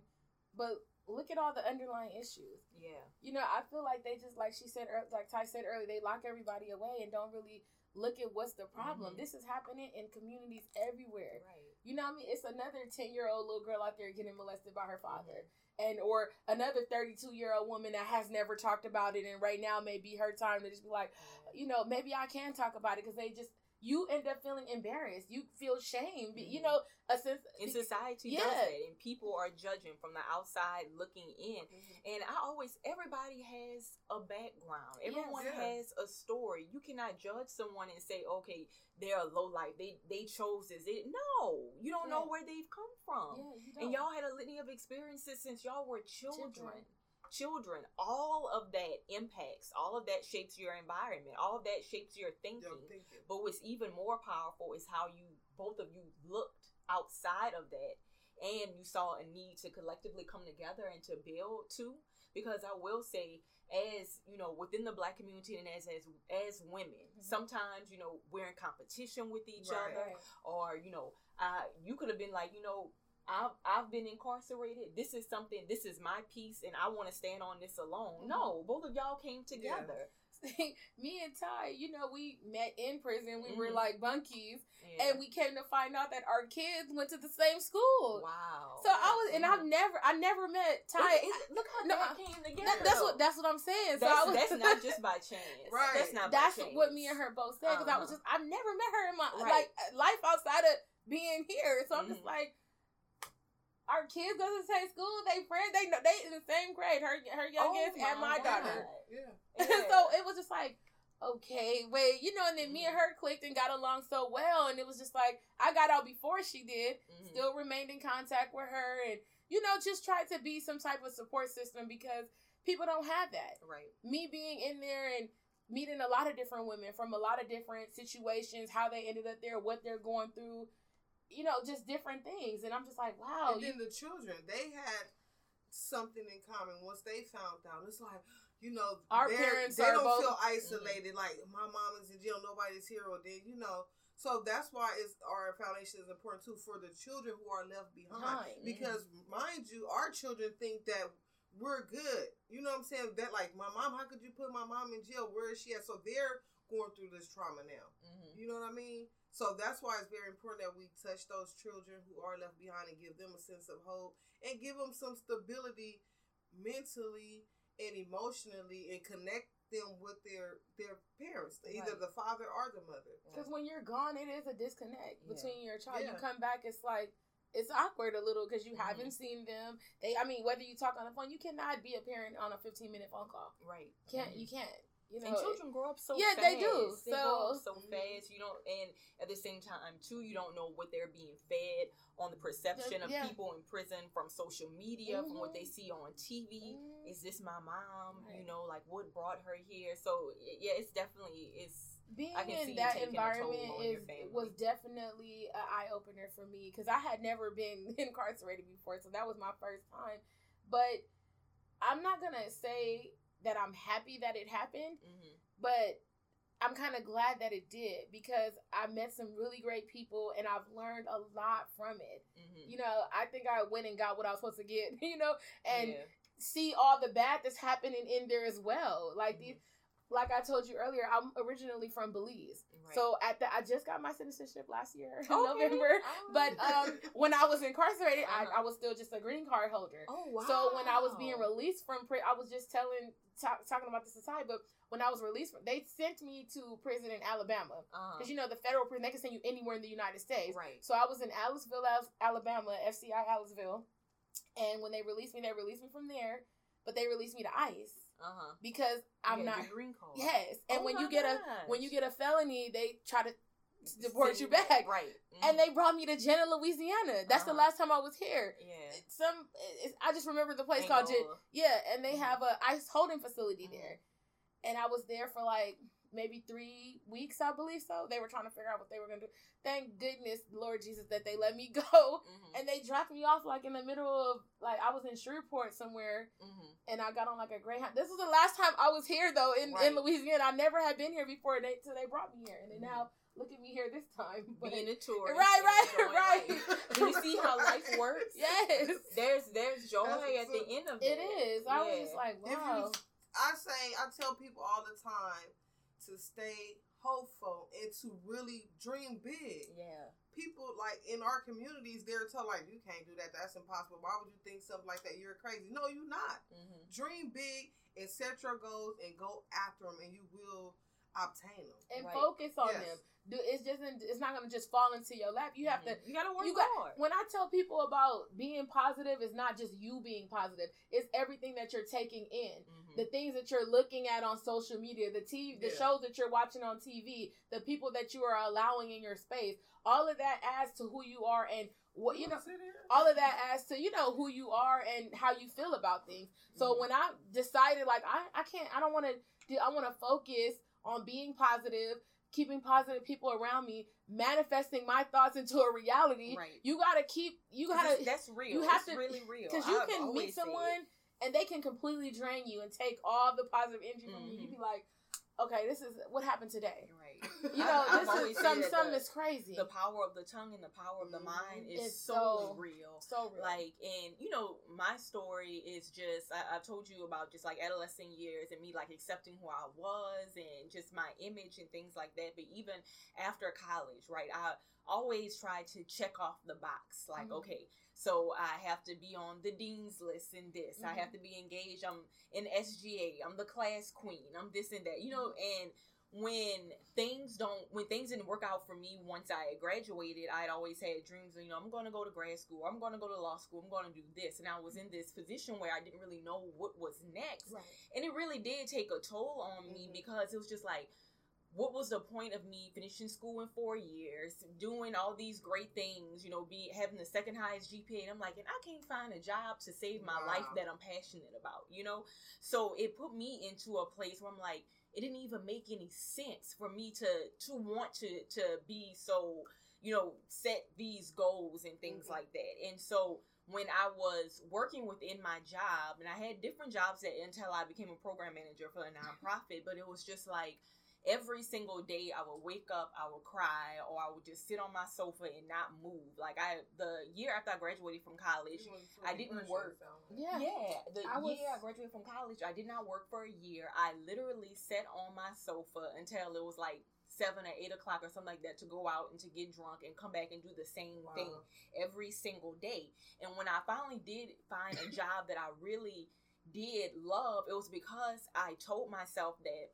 but look at all the underlying issues. Yeah. You know, I feel like they just, like she said, like Ty said earlier, they lock everybody away and don't really look at what's the problem. Mhm. This is happening in communities everywhere. Right. You know what I mean? It's another 10 year old little girl out there getting molested by her father. And or another 32 year old woman that has never talked about it and right now may be her time to just be like, you know, maybe I can talk about it because they just you end up feeling embarrassed. You feel shame. You Mhm. know, a sense And society does Yeah. that, and people are judging from the outside looking in. And I always, everybody has a background. Everyone Yeah. has a story. You cannot judge someone and say, okay, they're a low life. They they chose this. It no, you don't know where they've come from. Yeah, you don't. And y'all had a litany of experiences since y'all were children. Children. Children. All of that impacts. All of that shapes your environment. All of that shapes your thinking. Yo, thank. But what's even more powerful is how you both of you looked outside of that and you saw a need to collectively come together and to build too. Because I will say, as you know, within the black community and as as as women, Mhm. sometimes you know we're in competition with each Right. other, or you know, uh, you could have been like, you know, I've I've been incarcerated. This is something. This is my piece, and I want to stand on this alone. Mhm. No, both of y'all came together. <laughs> Me and Ty, you know, we met in prison. We were Mhm. like bunkies, Yeah. and we came to find out that our kids went to the same school. wow. So I was, and I've never, I never met Ty. Look, look how No, that came together. That- that's what that's what I'm saying. So That's, I was, that's not just by <laughs> chance. Right. That's not. that's by chance. what me and her both said because I was Uh-huh. just I've never met her in my Right. like life outside of being here. So I'm just Mhm. like, our kids go to the same school. They friends. They know they in the same grade. Her her youngest and my Oh my daughter. Yeah. Yeah. so it was just like. Okay, wait, you know, and then me and her clicked and got along so well, and it was just like I got out before she did, Mhm. still remained in contact with her, and you know, just tried to be some type of support system because people don't have that right. me being in there and meeting a lot of different women from a lot of different situations, how they ended up there, what they're going through, you know, just different things. And I'm just like, wow. and you- then the children, they had something in common once they found out. It's like, you know, Our parents they don't both- feel isolated. Like my mom is in jail, nobody's here, or then you know. So that's why it's our foundation is important too for the children who are left behind. Because mind you, our children think that we're good. You know what I'm saying? That like my mom, how could you put my mom in jail? Where is she at? So they're going through this trauma now. Mhm. You know what I mean? So that's why it's very important that we touch those children who are left behind and give them a sense of hope and give them some stability mentally and emotionally and connect them with their their parents, either Right. the father or the mother. Because when you're gone, it is a disconnect Yeah. between your child. Yeah. You come back, it's like it's awkward a little because you Mhm. haven't seen them. They, I mean, whether you talk on the phone, you cannot be a parent on a 15 minute phone call. Right. Can't Mhm. you can't? You know, and children grow up so Yeah, fast. they do. They So- so fast. You don't, and at the same time, too, you don't know what they're being fed on the perception of Yeah. people in prison from social media, from what they see on TV. Mhm. Is this my mom? You know, like what brought her here? So yeah, it's definitely it's being I can in that taking a toll environment is was definitely an eye opener for me because I had never been <laughs> incarcerated before, so that was my first time. But I'm not gonna say that I'm happy that it happened, mhm. but I'm kind of glad that it did because I met some really great people and I've learned a lot from it. Mhm. You know, I think I went and got what I was supposed to get, <laughs> you know, and yeah. see all the bad that's happening in there as well. Like Mhm. these, like I told you earlier, I'm originally from Belize. Right. So at the, I just got my citizenship last year in Okay. November. Oh. But um, when I was incarcerated, Uh-huh. I, I was still just a green card holder. oh wow. So when I was being released from prison, I was just telling, ta- talking about this aside, but when I was released, from, they sent me to prison in Alabama because you know the federal prison they can send you anywhere in the United States. right. So I was in Aliceville, Alabama, FCI Aliceville, and when they released me, they released me from there, but they released me to ICE Uh huh. because I'm not. green card. Yes, and Oh when you get a when you get a felony, they try to deport you back. Right. And Mhm. they brought me to Jena, Louisiana. That's the Uh-huh. last time I was here. yeah. Some, it's, I just remember the place called Jen- yeah, and they Mhm. have a ice holding facility Mhm. there, and I was there for like maybe three weeks, I believe so. They were trying to figure out what they were gonna do. Thank goodness, Lord Jesus, that they let me <laughs> go, Mhm. and they dropped me off like in the middle of like I was in Shreveport somewhere, Mhm. and I got on like a Greyhound. This was the last time I was here though in, Right. in Louisiana. I never had been here before. They so they brought me here, and then Mhm. now look at me here this time. But Being a tourist. right, right, enjoying right. life. Do you see how life <laughs> works? yes, There's there's joy That's at the end of it it. is. I was Yeah. just like, If you- wow. I say I tell people all the time to stay hopeful and to really dream big. Yeah. People like in our communities, they're told like you can't do that. That's impossible. Why would you think something like that? You're crazy. No, you're not. hmm Dream big and set your goals and go after them, and you will obtain them. and Right. focus on Yes. them. Do it's just it's not gonna just fall into your lap. You have to. You gotta work You got- hard. When I tell people about being positive, it's not just you being positive. It's everything that you're taking in. Mhm. The things that you're looking at on social media, the TV, the Yeah. shows that you're watching on TV, the people that you are allowing in your space. All of that adds to who you are and what you know. All of that adds to you know who you are and how you feel about things. So Mhm. when I decided like I I can't I don't want to do I want to focus on being positive, keeping positive people around me, manifesting my thoughts into a reality. Right. You got to keep You gotta. that's real. you have it's to- really real. cuz you I've can meet someone and they can completely drain you and take all the positive energy from you. You Mhm. be like, "Okay, this is what happened today." Right. You know, this is said some the- that's crazy. The power of the tongue and the power of the Mhm. mind is It's so, so- real. so real. Like, and you know, my story is just I, I've told you about just like adolescent years and me like accepting who I was and just my image and things like that. But even after college, right, I always try to check off the box. Like, Mhm. okay, so I have to be on the dean's list in this. I Mhm. have to be engaged. I'm in SGA. I'm the class queen. I'm this and that. You know, and when things don't when things didn't work out for me once I had graduated, I'd always had dreams of, you know, I'm gonna go to grad school, I'm gonna go to law school, I'm gonna do this. And I was in this position where I didn't really know what was next. right. And it really did take a toll on me Mhm. because it was just like what was the point of me finishing school in four years, doing all these great things, you know, be having the second highest GPA, and I'm like, and I can't find a job to save my life that I'm passionate about, you know. So it put me into a place where I'm like, it didn't even make any sense for me to to want to to be so, you know, set these goals and things Mhm. like that. And so when I was working within my job, and I had different jobs at, until I became a program manager for a nonprofit, but it was just like every single day I would wake up, I would cry, or I would just sit on my sofa and not move. Like I, the year after I graduated from college, I didn't work. Yeah. yeah, the I was- year I graduated from college, I did not work for a year. I literally sat on my sofa until it was like seven or eight o'clock or something like that to go out and to get drunk and come back and do the same Wow. thing every single day. And when I finally did find a <laughs> job that I really did love, it was because I told myself that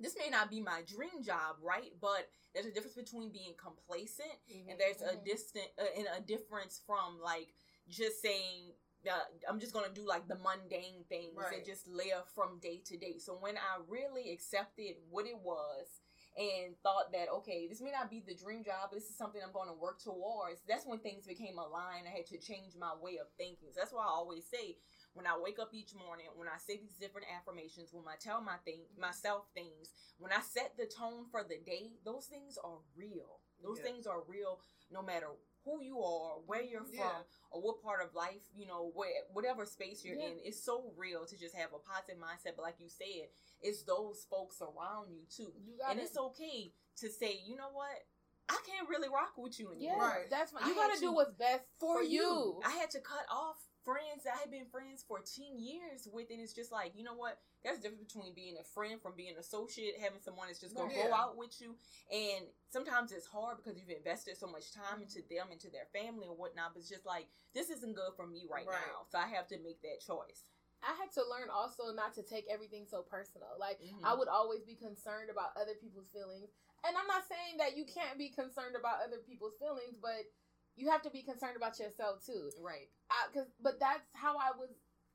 this may not be my dream job, right? But there's a difference between being complacent and there's a Mhm. distant uh, and a difference from like just saying uh, I'm just gonna do like the mundane things Right. and just live from day to day. So when I really accepted what it was and thought that okay, this may not be the dream job, but this is something I'm going to work towards. That's when things became aligned. I had to change my way of thinking. So that's why I always say when I wake up each morning, when I say these different affirmations, when I tell my thing myself things, when I set the tone for the day, those things are real. Those Yeah. things are real no matter who you are, where you're Yeah. from, or what part of life, you know, where whatever space you're Yeah. in. It's so real to just have a positive mindset. But like you said, it's those folks around you too. You And it's okay to say, you know what? I can't really rock with you Yeah, anymore. Right. that's fine. You had gotta do what's best for, you. I had to cut off friends that I had been friends for 10 years with, and it's just like, you know what? That's a difference between being a friend from being an associate, having someone that's just gonna Right. go out with you. And sometimes it's hard because you've invested so much time into them, into their family or whatnot, but it's just like, this isn't good for me right, Right. now. So I have to make that choice. I had to learn also not to take everything so personal. Like Mhm. I would always be concerned about other people's feelings. And I'm not saying that you can't be concerned about other people's feelings, but you have to be concerned about yourself too. Right. I, cause, but that's how I was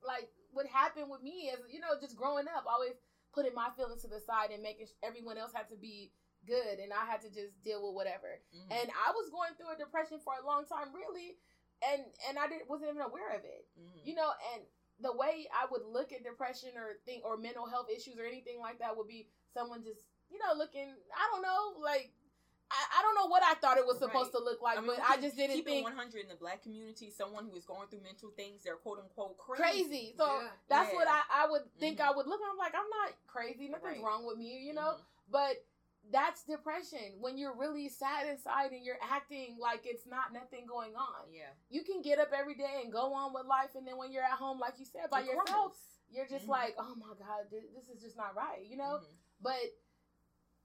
like. What happened with me is, you know, just growing up, always putting my feelings to the side and making sh- everyone else had to be good, and I had to just deal with whatever. Mhm. And I was going through a depression for a long time, really, and and I didn't wasn't even aware of it Mhm. you know and the way i would look at depression or think or mental health issues or anything like that would be someone just you know looking i don't know like i, I don't know what i thought it was supposed Right. to look like I mean, but i just didn't keep think 100 in the black community. Someone who is going through mental things, they're quote unquote crazy. crazy so Yeah. that's what I, I would think Mhm. i would look and i'm like i'm not crazy nothing's Right. wrong with me you know Mhm. but that's depression when you're really sad inside and you're acting like it's not nothing going on Yeah. you can get up every day and go on with life and then when you're at home like you said by It yourself crumbles. you're just Mhm. like, oh my god, this, this is just not right, you know. Mhm. But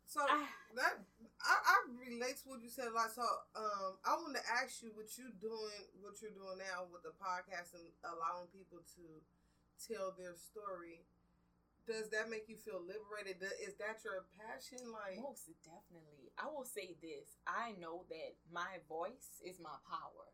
So I, that I, I relate to what you said. Like so, um, I want to ask you what you doing, what you're doing now with the podcast and allowing people to tell their story. Does that make you feel liberated? Is that your passion? Like, Most definitely. I will say this. I know that my voice is my power.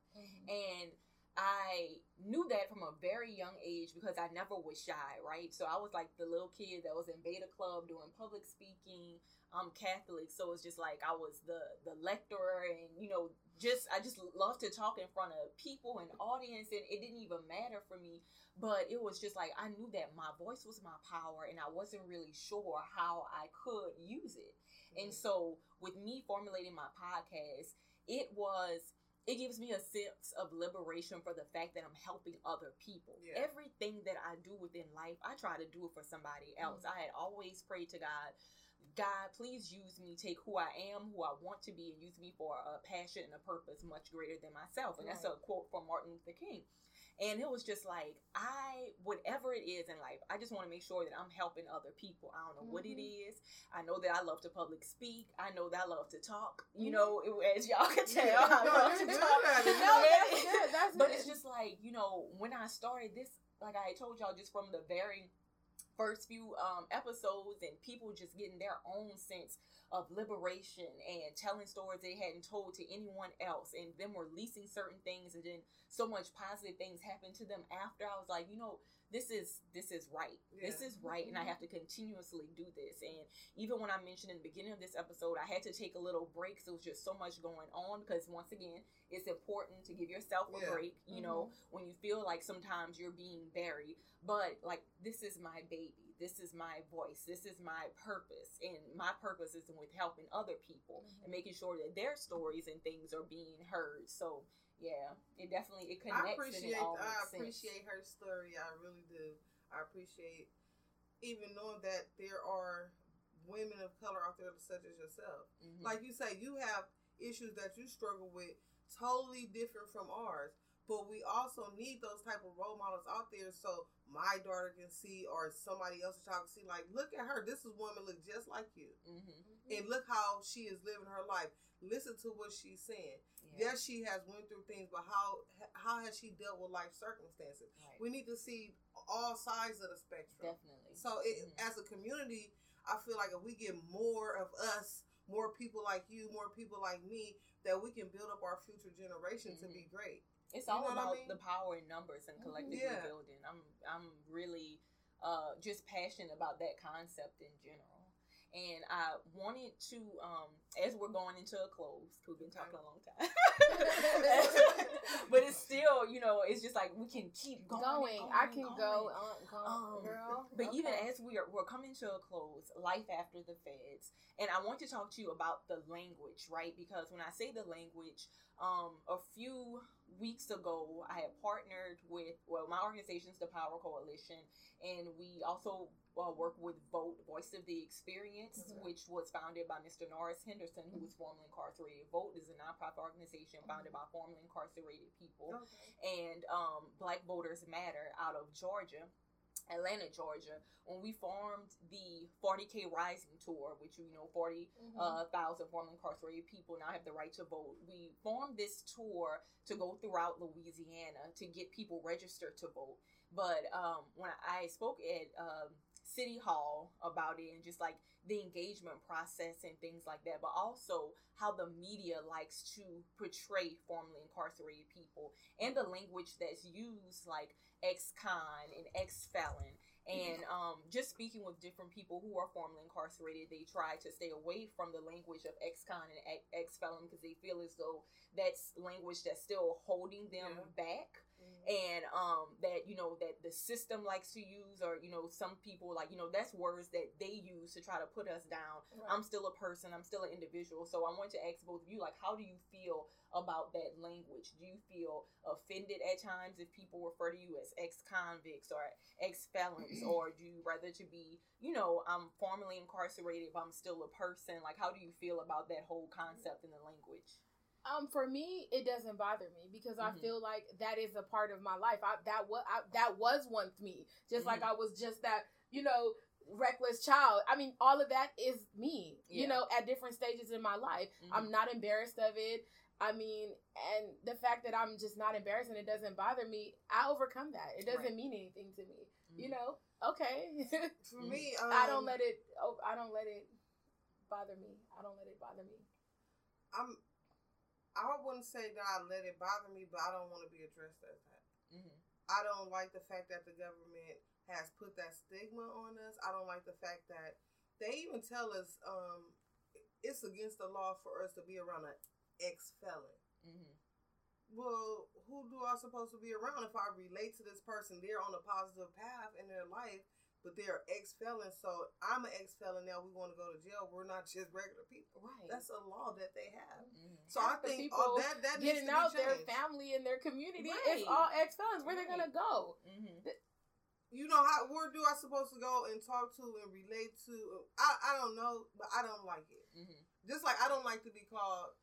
And I knew that from a very young age because I never was shy, right? So I was like the little kid that was in beta club doing public speaking. I'm Catholic, so it's just like I was the the lecturer and you know, just I just love to talk in front of people and audience and it didn't even matter for me. But it was just like I knew that my voice was my power and I wasn't really sure how I could use it. And mm-hmm. so with me formulating my podcast, it was it gives me a sense of liberation for the fact that I'm helping other people. Yeah. Everything that I do within life, I try to do it for somebody else. Mm-hmm. I had always prayed to God, God, please use me, take who I am, who I want to be, and use me for a passion and a purpose much greater than myself. And that's a quote from Martin Luther King. And it was just like, I, whatever it is in life, I just want to make sure that I'm helping other people. I don't know what it Mhm. is. I know that I love to public speak. I know that I love to talk. You Mhm. know, it- as y'all can tell, Yeah. I No, love to <laughs> good talk. <laughs> No, that's that's but it's just like you know, when I started this, like I told y'all, just from the very first few um, episodes, and people just getting their own sense of liberation and telling stories they hadn't told to anyone else, and them releasing certain things, and then so much positive things happened to them after. I was like, you know, this is this is right. This is right, and I mm-hmm. have to continuously do this. And even when I mentioned in the beginning of this episode, I had to take a little break. So it was just so much going on because once again, it's important to give yourself a Yeah. break. You know, mm-hmm. when you feel like sometimes you're being buried, but like this is my baby. This is my voice. This is my purpose, and my purpose is with helping other people Mhm. and making sure that their stories and things are being heard. So yeah, it definitely it I connects and appreciate I makes sense. appreciate her story. I really do. I appreciate even knowing that there are women of color out there such as yourself. Mhm. Like you say, you have issues that you struggle with totally different from ours. But we also need those type of role models out there so my daughter can see or somebody else child can see like look at her. This is woman look just like you. Mhm. And look how she is living her life. Listen to what she's saying. Yeah. Yes, she has went through things, but how how has she dealt with life circumstances? Right. We need to see all sides of the spectrum. Definitely. So, it, Mhm. as a community, I feel like if we get more of us, more people like you, more people like me, that we can build up our future generation to be great. It's all You know what I about mean? the power in numbers and collectively Yeah. building. I'm I'm really uh just passionate about that concept in general. And I wanted to, um, as we're going into a close, we've been talking a long time, <laughs> <laughs> but it's still, you know, it's just like we can keep going. going. going I can going. go on, go Um, girl. But even as we are we're coming to a close, life after the feds, and I want to talk to you about the language, right? Because when I say the language, um, a few weeks ago, I had partnered with well, my organization is the Power Coalition, and we also uh, work with Vote Voice of the Experience, Mhm. which was founded by Mr. Norris Henderson, who was formerly incarcerated. Vote is a nonprofit organization founded by formerly incarcerated people Okay. and um, Black Voters Matter out of Georgia, Atlanta, Georgia, when we formed the 40K Rising Tour, which you know, 40 Mhm. uh, formerly incarcerated people now have the right to vote. We formed this tour to go throughout Louisiana to get people registered to vote. But um, when I spoke at um, City Hall about it and just like the engagement process and things like that, but also how the media likes to portray formerly incarcerated people and the language that's used, like ex-con and ex-felon. And um, just speaking with different people who are formerly incarcerated, they try to stay away from the language of ex-con and ex- ex-felon because they feel as though that's language that's still holding them Yeah. back. And um that you know that the system likes to use or you know some people like you know that's words that they use to try to put us down. Right. i'm still a person. I'm still an individual. So i want to ask both of you like how do you feel about that language? Do you feel offended at times if people refer to you as ex-convicts or ex-felons? <clears throat> Or do you rather to be you know i'm formerly incarcerated but i'm still a person? Like how do you feel about that whole concept in the language Um, for me, it doesn't bother me because I Mhm. feel like that is a part of my life. I that was I, that was once me, just like Mhm. I was just that you know reckless child. I mean, all of that is me. Yeah. You know, at different stages in my life, I'm not embarrassed of it. I mean, and the fact that I'm just not embarrassed and it doesn't bother me, I overcome that. It doesn't Right. mean anything to me. Mhm. You know, okay. <laughs> For me, um, I don't let it. Oh, I don't let it bother me. I don't let it bother me. I'm. I wouldn't say that I let it bother me, but I don't want to be addressed as that. Mhm. I don't like the fact that the government has put that stigma on us. I don't like the fact that they even tell us um, it's against the law for us to be around an ex felon. Mhm. Well, who do I supposed to be around if I relate to this person? They're on a positive path in their life, but they're ex felons. So I'm an ex felon now. We want to go to jail. We're not just regular people. right That's a law that they have. Mhm. So Half I think people all that that needs Getting to out be their family and their community Right. is all ex felons. Where they Right. gonna go? Mhm. you know how where do I supposed to go and talk to and relate to? I I don't know, but I don't like it. Mhm. Just like I don't like to be called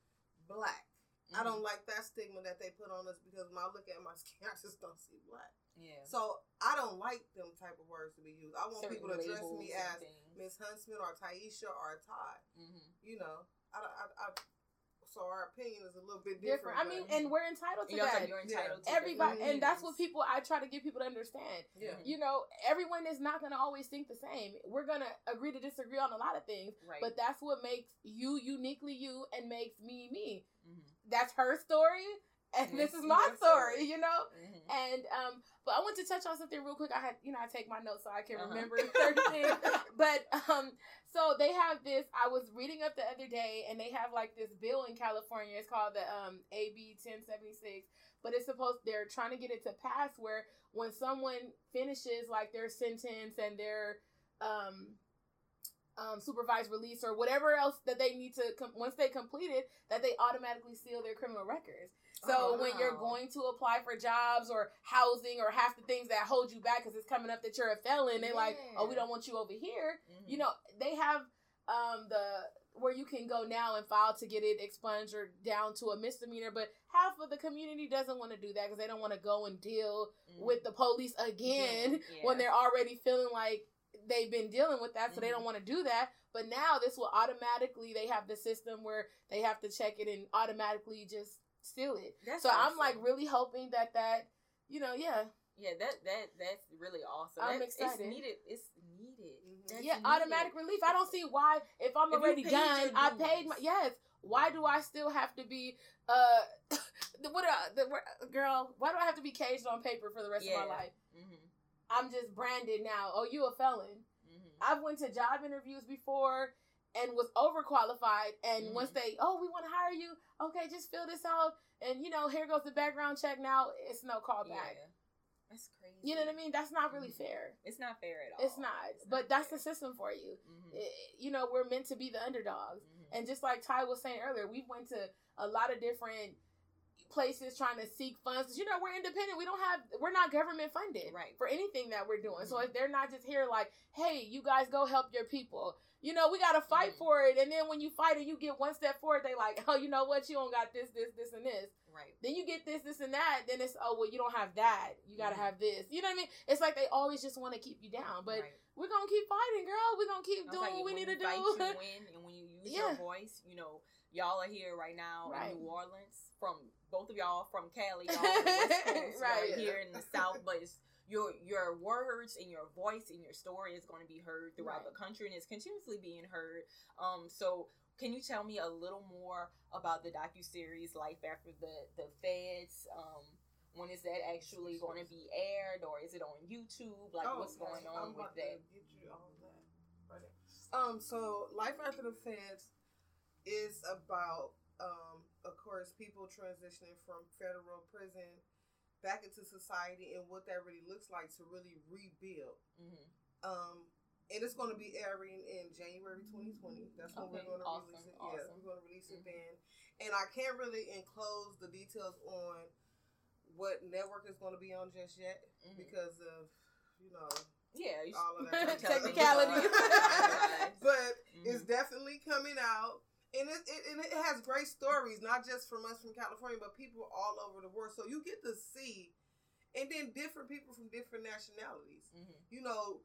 black. I Mhm. don't like that stigma that they put on us because when I look at my skin, <laughs> I just don't see black. Yeah. So I don't like them type of words to be used. I want Certain people to address me as things. Miss Huntsman or Taisha or Ty. Mhm. You know, I, I, I so our opinion is a little bit Different. different. I mean, and we're entitled to You that. you're entitled to Everybody, different and that's what people. I try to get people to understand. yeah. You know, everyone is not gonna always think the same. We're gonna agree to disagree on a lot of things, Right. but that's what makes you uniquely you and makes me me. Mhm. That's her story, and this is my story. You know. Mhm. And um, but I want to touch on something real quick. I had, you know, I take my notes so I can Uh-huh. remember certain things. <laughs> But um, so they have this. I was reading up the other day, and they have like this bill in California. It's called the um AB ten seventy six. But it's supposed they're trying to get it to pass where when someone finishes like their sentence and their um um, supervised release or whatever else that they need to com- once they complete it that they automatically seal their criminal records so Oh, when you're going to apply for jobs or housing or half the things that hold you back because it's coming up that you're a felon they're like oh we don't want you over here Mhm. you know they have um the where you can go now and file to get it expunged or down to a misdemeanor but half of the community doesn't want to do that because they don't want to go and deal Mhm. with the police again <laughs> Yeah. when they're already feeling like they've been dealing with that so they Mhm. don't want to do that but now this will automatically they have the system where they have to check it and automatically just seal it That's so i'm like really hoping that that you know yeah Yeah, that that that's really awesome. I'm That- excited. It's needed. It's needed. Mhm. That's yeah needed. automatic relief i don't see why if i'm If already done i paid my yes why do I still have to be uh <laughs> the, what uh, the girl? Why do I have to be caged on paper for the rest Yeah. of my life? Mm-hmm. I'm just branded now. Oh, you a felon. Mm-hmm. I've went to job interviews before and was overqualified and Mhm. once they oh we want to hire you okay just fill this out and you know here goes the background check now it's no callback Yeah. That's crazy. you know what i mean that's not really Mhm. fair It's not fair at all. it's not It's but not that's fair. the system for you Mhm. I- you know we're meant to be the underdogs Mhm. and just like ty was saying earlier we went to a lot of different places trying to seek funds 'Cause, you know we're independent we don't have we're not government funded Right. for anything that we're doing so Mhm. if they're not just here like hey you guys go help your people you know we gotta fight Mhm. for it and then when you fight and you get one step forward they like oh you know what you don't got this this this and this Right. then you get this this and that then it's oh well you don't have that you gotta Mhm. have this you know what i mean it's like they always just want to keep you down but right. we're gonna keep fighting girl we're gonna keep I doing like, what we need to do you <laughs> win, and when you use Yeah. your voice, you know, y'all are here right now Right. in New Orleans. From both of y'all from Cali, <laughs> y'all West Coast, Right. right here in the South, but it's your your words and your voice and your story is going to be heard throughout Right. the country and it's continuously being heard. Um, so can you tell me a little more about the docu series Life After the the Feds? Um, when is that actually going to be aired, or is it on YouTube? Like, Oh, what's okay. going on I'm with that? Get you all that. Right. Um, so Life After the Feds is about, um, of course, people transitioning from federal prison back into society and what that really looks like to really rebuild. hmm Um, and it's going to be airing in January 2020. That's when Okay, we're going to awesome, release it. Yeah, we're going to release it Mhm. then. And I can't really enclose the details on what network is going to be on just yet Mhm. because of, you know, Yeah, all of that <laughs> Technicality. <laughs> <laughs> but it's definitely coming out. And it, it, and it has great stories, not just from us from California, but people all over the world. So you get to see, and then different people from different nationalities. Mhm. You know,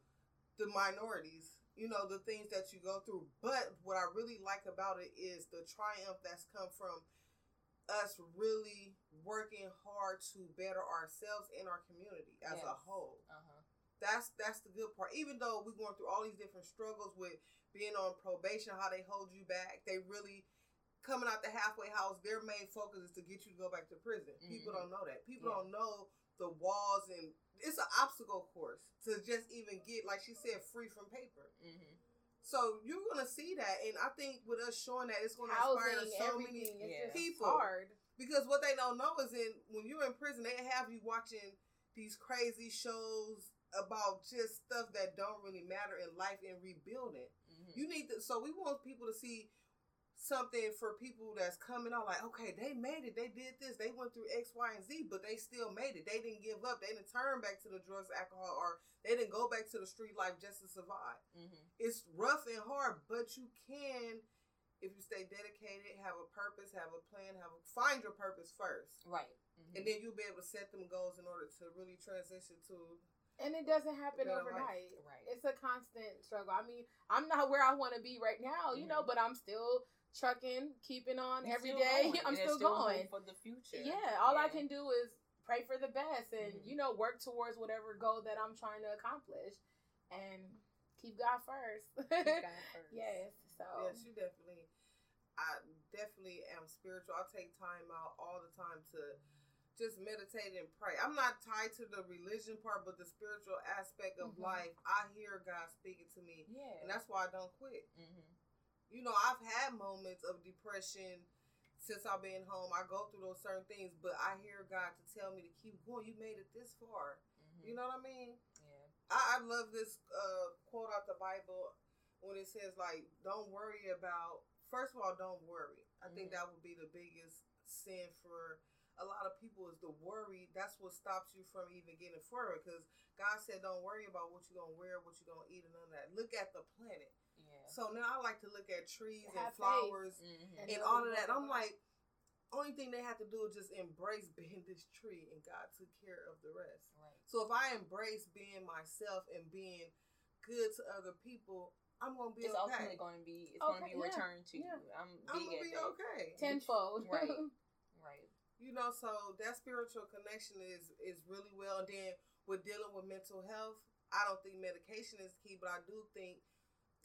the minorities. You know the things that you go through. But what I really like about it is the triumph that's come from us really working hard to better ourselves and our community as a whole Uh-huh. that's that's the good part. Even though we're going through all these different struggles with being on probation, how they hold you back, they really coming out the halfway house. Their main focus is to get you to go back to prison. People Mhm. don't know that. People Yeah. don't know the walls and it's an obstacle course to just even get, like she said, free from paper. Mm-hmm. So you're gonna see that, and I think with us showing that, it's gonna inspire so many Yeah. people. hard because what they don't know is in when you're in prison, they have you watching these crazy shows about just stuff that don't really matter in life and rebuilding. You need to. So we want people to see something for people that's coming out like, okay, they made it. They did this. They went through X, Y, and Z, but they still made it. They didn't give up. They didn't turn back to the drugs, alcohol, or they didn't go back to the street life just to survive. Mm-hmm. It's rough and hard, but you can. If you stay dedicated, have a purpose, have a plan, have a, find your purpose first Right. Mm-hmm. and then you'll be able to set them goals in order to really transition to and it doesn't happen Better life. overnight Right. it's a constant struggle i mean i'm not where i want to be right now you know Mhm. but i'm still trucking keeping on You're every going, <laughs> i'm there's still going for the future. yeah all i can do is pray for the best and Mhm. you know work towards whatever goal that i'm trying to accomplish and keep god first Keep God <laughs> first. yes so yes you definitely i definitely am spiritual i take time out all the time to just meditate and pray i'm not tied to the religion part but the spiritual aspect of Mhm. life i hear god speaking to me Yeah. and that's why i don't quit Mm-hmm. you know i've had moments of depression since i've been home i go through those certain things but i hear god to tell me to keep going you made it this far Mm-hmm. you know what i mean Yeah. I, I love this uh, quote out the Bible when it says like, "Don't worry about." First of all, don't worry. I think Mhm. that would be the biggest sin for a lot of people is the worry. That's what stops you from even getting further. Because God said, "Don't worry about what you're gonna wear, what you're gonna eat, and none of that. Look at the planet." Yeah. So now I like to look at trees and Have faith. flowers Mm-hmm. And and all of that. I'm like, only thing they have to do is just embrace <laughs> being this tree, and God took care of the rest. Right. So if I embrace being myself and being good to other people, I'm gonna be It's okay. ultimately going to be. It's going to be yeah, returned to yeah. you. I'm I'm gonna be that. okay. tenfold Right. <laughs> Right. You know, so that spiritual connection is is really well. And then with dealing with mental health, I don't think medication is key, but I do think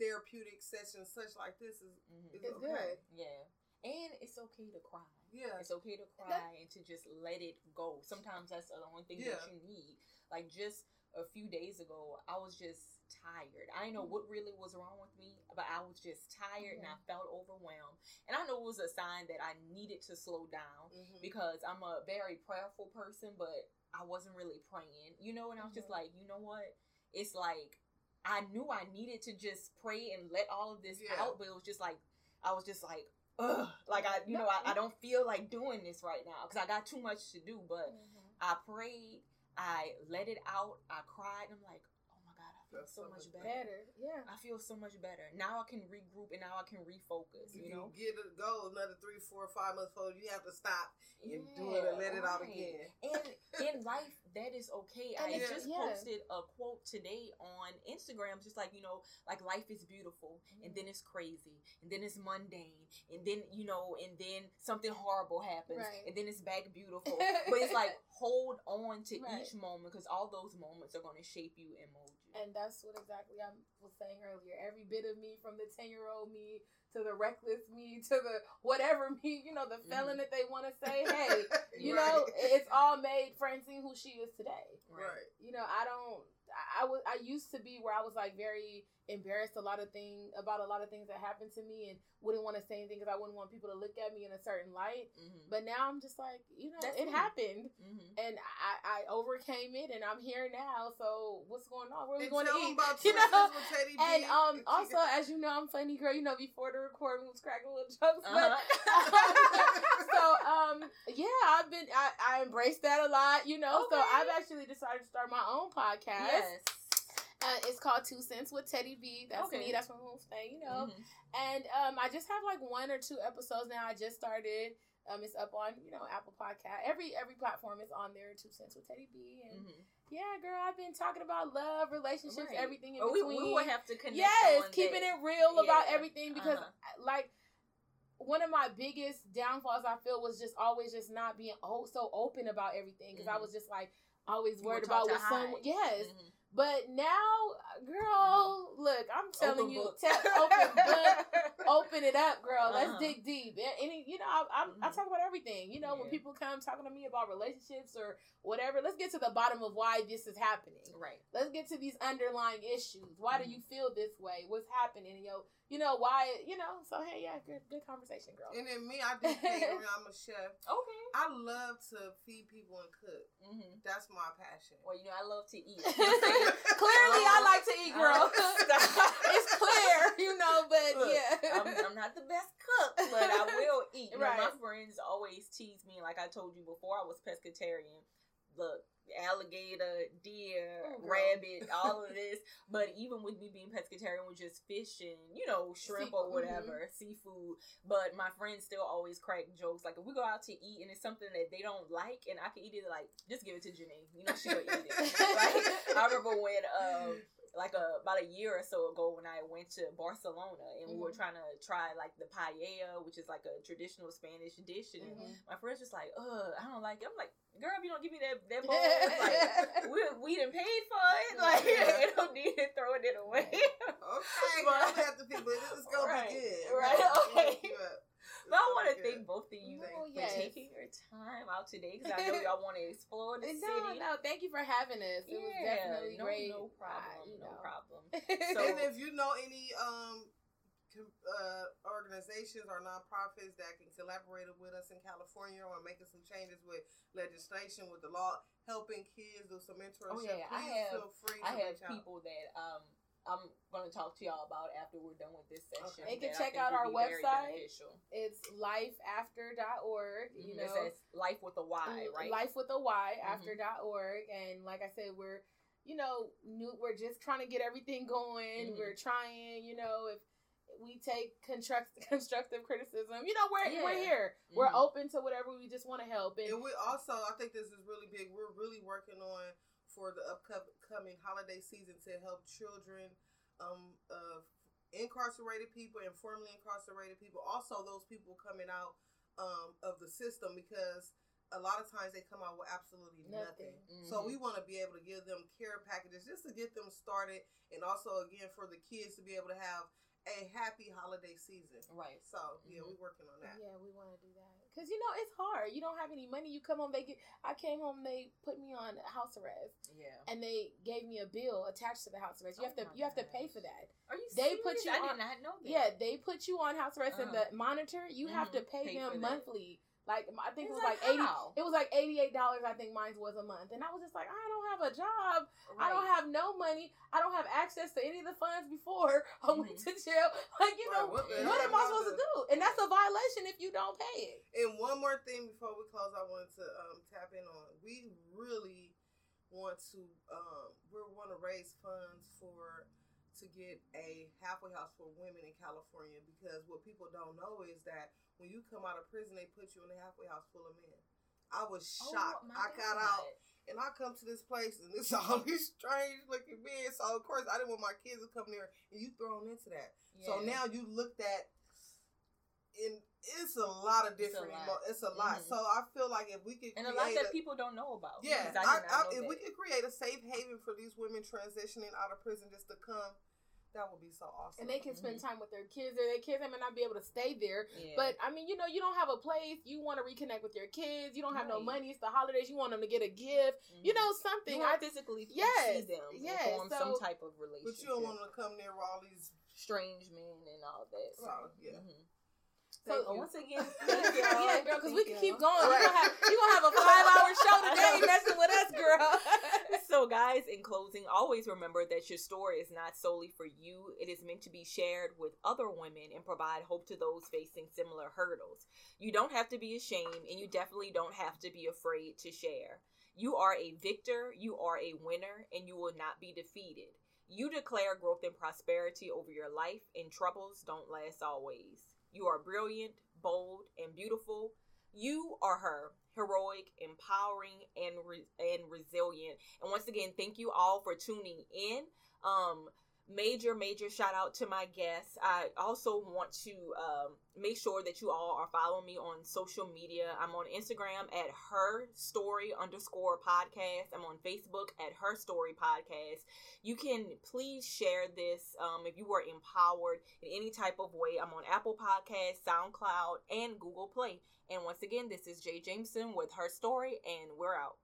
therapeutic sessions such like this is Mm-hmm. is It's okay. good. Yeah. And it's okay to cry. Yeah. It's okay to cry and to just let it go. Sometimes that's the only thing Yeah. that you need. Like just a few days ago, I was just tired. I didn't know Mm-hmm. what really was wrong with me, but I was just tired and I felt overwhelmed. And I know it was a sign that I needed to slow down Mhm. because I'm a very prayerful person, but I wasn't really praying, you know. And I was just Mhm. like, you know what? It's like I knew I needed to just pray and let all of this Yeah. out, but it was just like I was just like, ugh, like I, you No, know, I, I don't feel like doing this right now because I got too much to do. But I prayed, I let it out, I cried. And I'm like, That's so much better. Better, yeah. I feel so much better now. I can regroup and now I can refocus. You You know, get it go another three, four, five months before you have to stop and do it and let it out again. And in <laughs> life, that is okay. And I it's- just yeah. posted a quote today on Instagram, just like, you know, like life is beautiful, and then it's crazy, and then it's mundane, and then, you know, and then something horrible happens, Right. and then it's back beautiful. <laughs> but it's like, hold on to Right. each moment because all those moments are going to shape you and mold. And that's what exactly I was saying earlier. Every bit of me, from the 10 year old me to the reckless me to the whatever me, you know, the mm-hmm. felon that they want to say, hey, <laughs> you Right. know, it's all made Francine who she is today. right. You know, I don't. I, I was. I used to be where I was like very embarrassed a lot of thing about a lot of things that happened to me and wouldn't want to say anything because I wouldn't want people to look at me in a certain light. Mm-hmm. But now I'm just like, you know, That's it me. happened Mm-hmm. and I, I overcame it and I'm here now. So what's going on? Where are we going to eat? about <laughs> You know? With Teddy B. And um, also, as you know, I'm funny girl. You know, before the recording was cracking little jokes. Uh-huh. But, <laughs> so um, yeah, I've been I, I embraced that a lot. You know, so I've actually decided to start my own podcast. yes. Uh, it's called Two Cents with Teddy B. That's Okay. me. That's my whole thing. You know, Mhm. and um, I just have like one or two episodes now. I just started. Um, it's up on you know Apple Podcast. Every every platform is on there. Two Cents with Teddy B. And Mhm. yeah, girl, I've been talking about love, relationships, Right. everything in between. we will have to connect. yes, keeping that. it real about everything because Uh-huh. like one of my biggest downfalls I feel was just always just not being oh so open about everything because I Mhm. was just like always worried about what someone yes. Mhm. But now, girl, look, I'm telling Open you, tell, open book, <laughs> open it up, girl. Let's Uh-huh. dig deep. And, you know, I, I, I talk about everything. You know, when people come talking to me about relationships or whatever, let's get to the bottom of why this is happening. Right. Let's get to these underlying issues. Why Mhm. do you feel this way? What's happening? Yo, you know why? You know. So hey, yeah, good, good conversation, girl. And then me, I do catering. <laughs> I'm a chef. Okay. I love to feed people and cook. Mm-hmm. That's my passion. Well, you know, I love to eat. <laughs> Clearly, I like to eat, girl. <laughs> Oh, it's clear, you know. But Look, yeah, I'm, I'm not the best cook, but I will eat. You know, my friends always tease me, like I told you before, I was pescatarian. Look, alligator, deer, Oh, rabbit, <laughs> all of this. But even with me being pescatarian, with just fish and you know shrimp or Seafood, whatever, seafood. But my friends still always crack jokes. Like if we go out to eat and it's something that they don't like, and I can eat it, like just give it to Janae. You know she'll eat it. <laughs> like I remember when um like a about a year or so ago when I went to Barcelona and we were Mhm. trying to try like the paella, which is like a traditional Spanish dish, and Mhm. my friend's just like, "Ugh, I don't like it." I'm like, "Girl, if you don't give me that that bowl, <laughs> like we we didn't pay for it, <laughs> like you don't need to throw it away." Okay, But- I'm gonna have to think, but this is gonna <laughs> Right, be good. right, okay. Be good. But I want to thank both of you No, for yes. taking your time out today because I know y'all want to explore the <laughs> no, city. no, thank you for having us. It was definitely no, great. no problem, you no know. problem. so, <laughs> So- and if you know any um com- uh, organizations or nonprofits that can collaborate with us in California or making some changes with legislation with the law, helping kids do some mentorship, Oh, yeah, I have- feel free. To I have reach out. people that um I'm going to talk to y'all about after we're done with this session. They can check out our be very website. beneficial. it's lifeafter.org. You Mhm, know, it says life with a Y, right? Life with a Y Mhm. after.org. And like I said, we're, you know, new, we're just trying to get everything going. Mhm. We're trying, you know, if we take construct, <laughs> constructive criticism, you know, we're, we're Yeah. here. We're Mhm. open to whatever we just want to help. And And we also, I think this is really big. We're really working on for the upcoming holiday season to help children um, of incarcerated people and formerly incarcerated people. Also, those people coming out um, of the system because a lot of times they come out with absolutely nothing. Nothing. So Mhm. we want to be able to give them care packages just to get them started, and also again for the kids to be able to have a happy holiday season. Right. So yeah, Mhm. we're working on that. Yeah, we want to do that because you know it's hard. You don't have any money. You come home, they get. I came home, they put me on house arrest, Yeah. and they gave me a bill attached to the house arrest. You Oh have to you have to pay for that. Are you They serious? put you I on- did not know that. Yeah, they put you on house arrest and Uh-huh. the monitor. You have to Mhm. pay, Pay them monthly. Like I think it was like, like eighty. how? It was like eighty eight dollars. I think mine was a month, and I was just like, I don't have a job. I don't have no money. I don't have access to any of the funds before <laughs> I went Mhm. to jail. <laughs> Like you Right, know, what what, am am I I supposed to to- do? And that's a violation if you don't pay it. And one more thing before we close, I wanted to um, tap in on. We really want to um, we want to raise funds for to get a halfway house for women in California because what people don't know is that when you come out of prison, they put you in a halfway house full of men. I was Oh, shocked. my I got God. out and I come to this place and it's <laughs> all these strange looking men. So of course I didn't want my kids to come there and you thrown into that. So now you looked at and it's a lot of It's a different. lot. emo- It's a lot. Mhm. So I feel like if we could and a lot that people don't know about. yeah, I I, know if that. we could create a safe haven for these women transitioning out of prison just to come, that would be so awesome. And they can spend time with their kids, or their kids they may not be able to stay there. Yeah. But I mean, you know, you don't have a place. You want to reconnect with your kids. You don't have no money. It's the holidays. You want them to get a gift. You Mhm. know, you something. want I physically Yes, see them and yes, form so- some type of relationship. but you don't want them to come there with all these. strange men and all that. So, yeah. Mhm. Thank So you. once again, <laughs> yeah, thank y'all. yeah, girl, because we can keep going. You're gonna have, you gonna have a <laughs> five hour show today <laughs> messing with us, girl. so guys in closing always remember that your story is not solely for you it is meant to be shared with other women and provide hope to those facing similar hurdles you don't have to be ashamed and you definitely don't have to be afraid to share you are a victor you are a winner and you will not be defeated you declare growth and prosperity over your life and troubles don't last always you are brilliant bold and beautiful. You are her heroic empowering and re- and resilient. And once again thank you all for tuning in. Um major major shout out to my guests. I also want to um, make sure that you all are following me on social media. I'm on instagram at her story underscore podcast. I'm on facebook at her story podcast. You can please share this um, if you were empowered in any type of way. I'm on apple podcast soundcloud and google play. And once again this is jay jameson with her story and we're out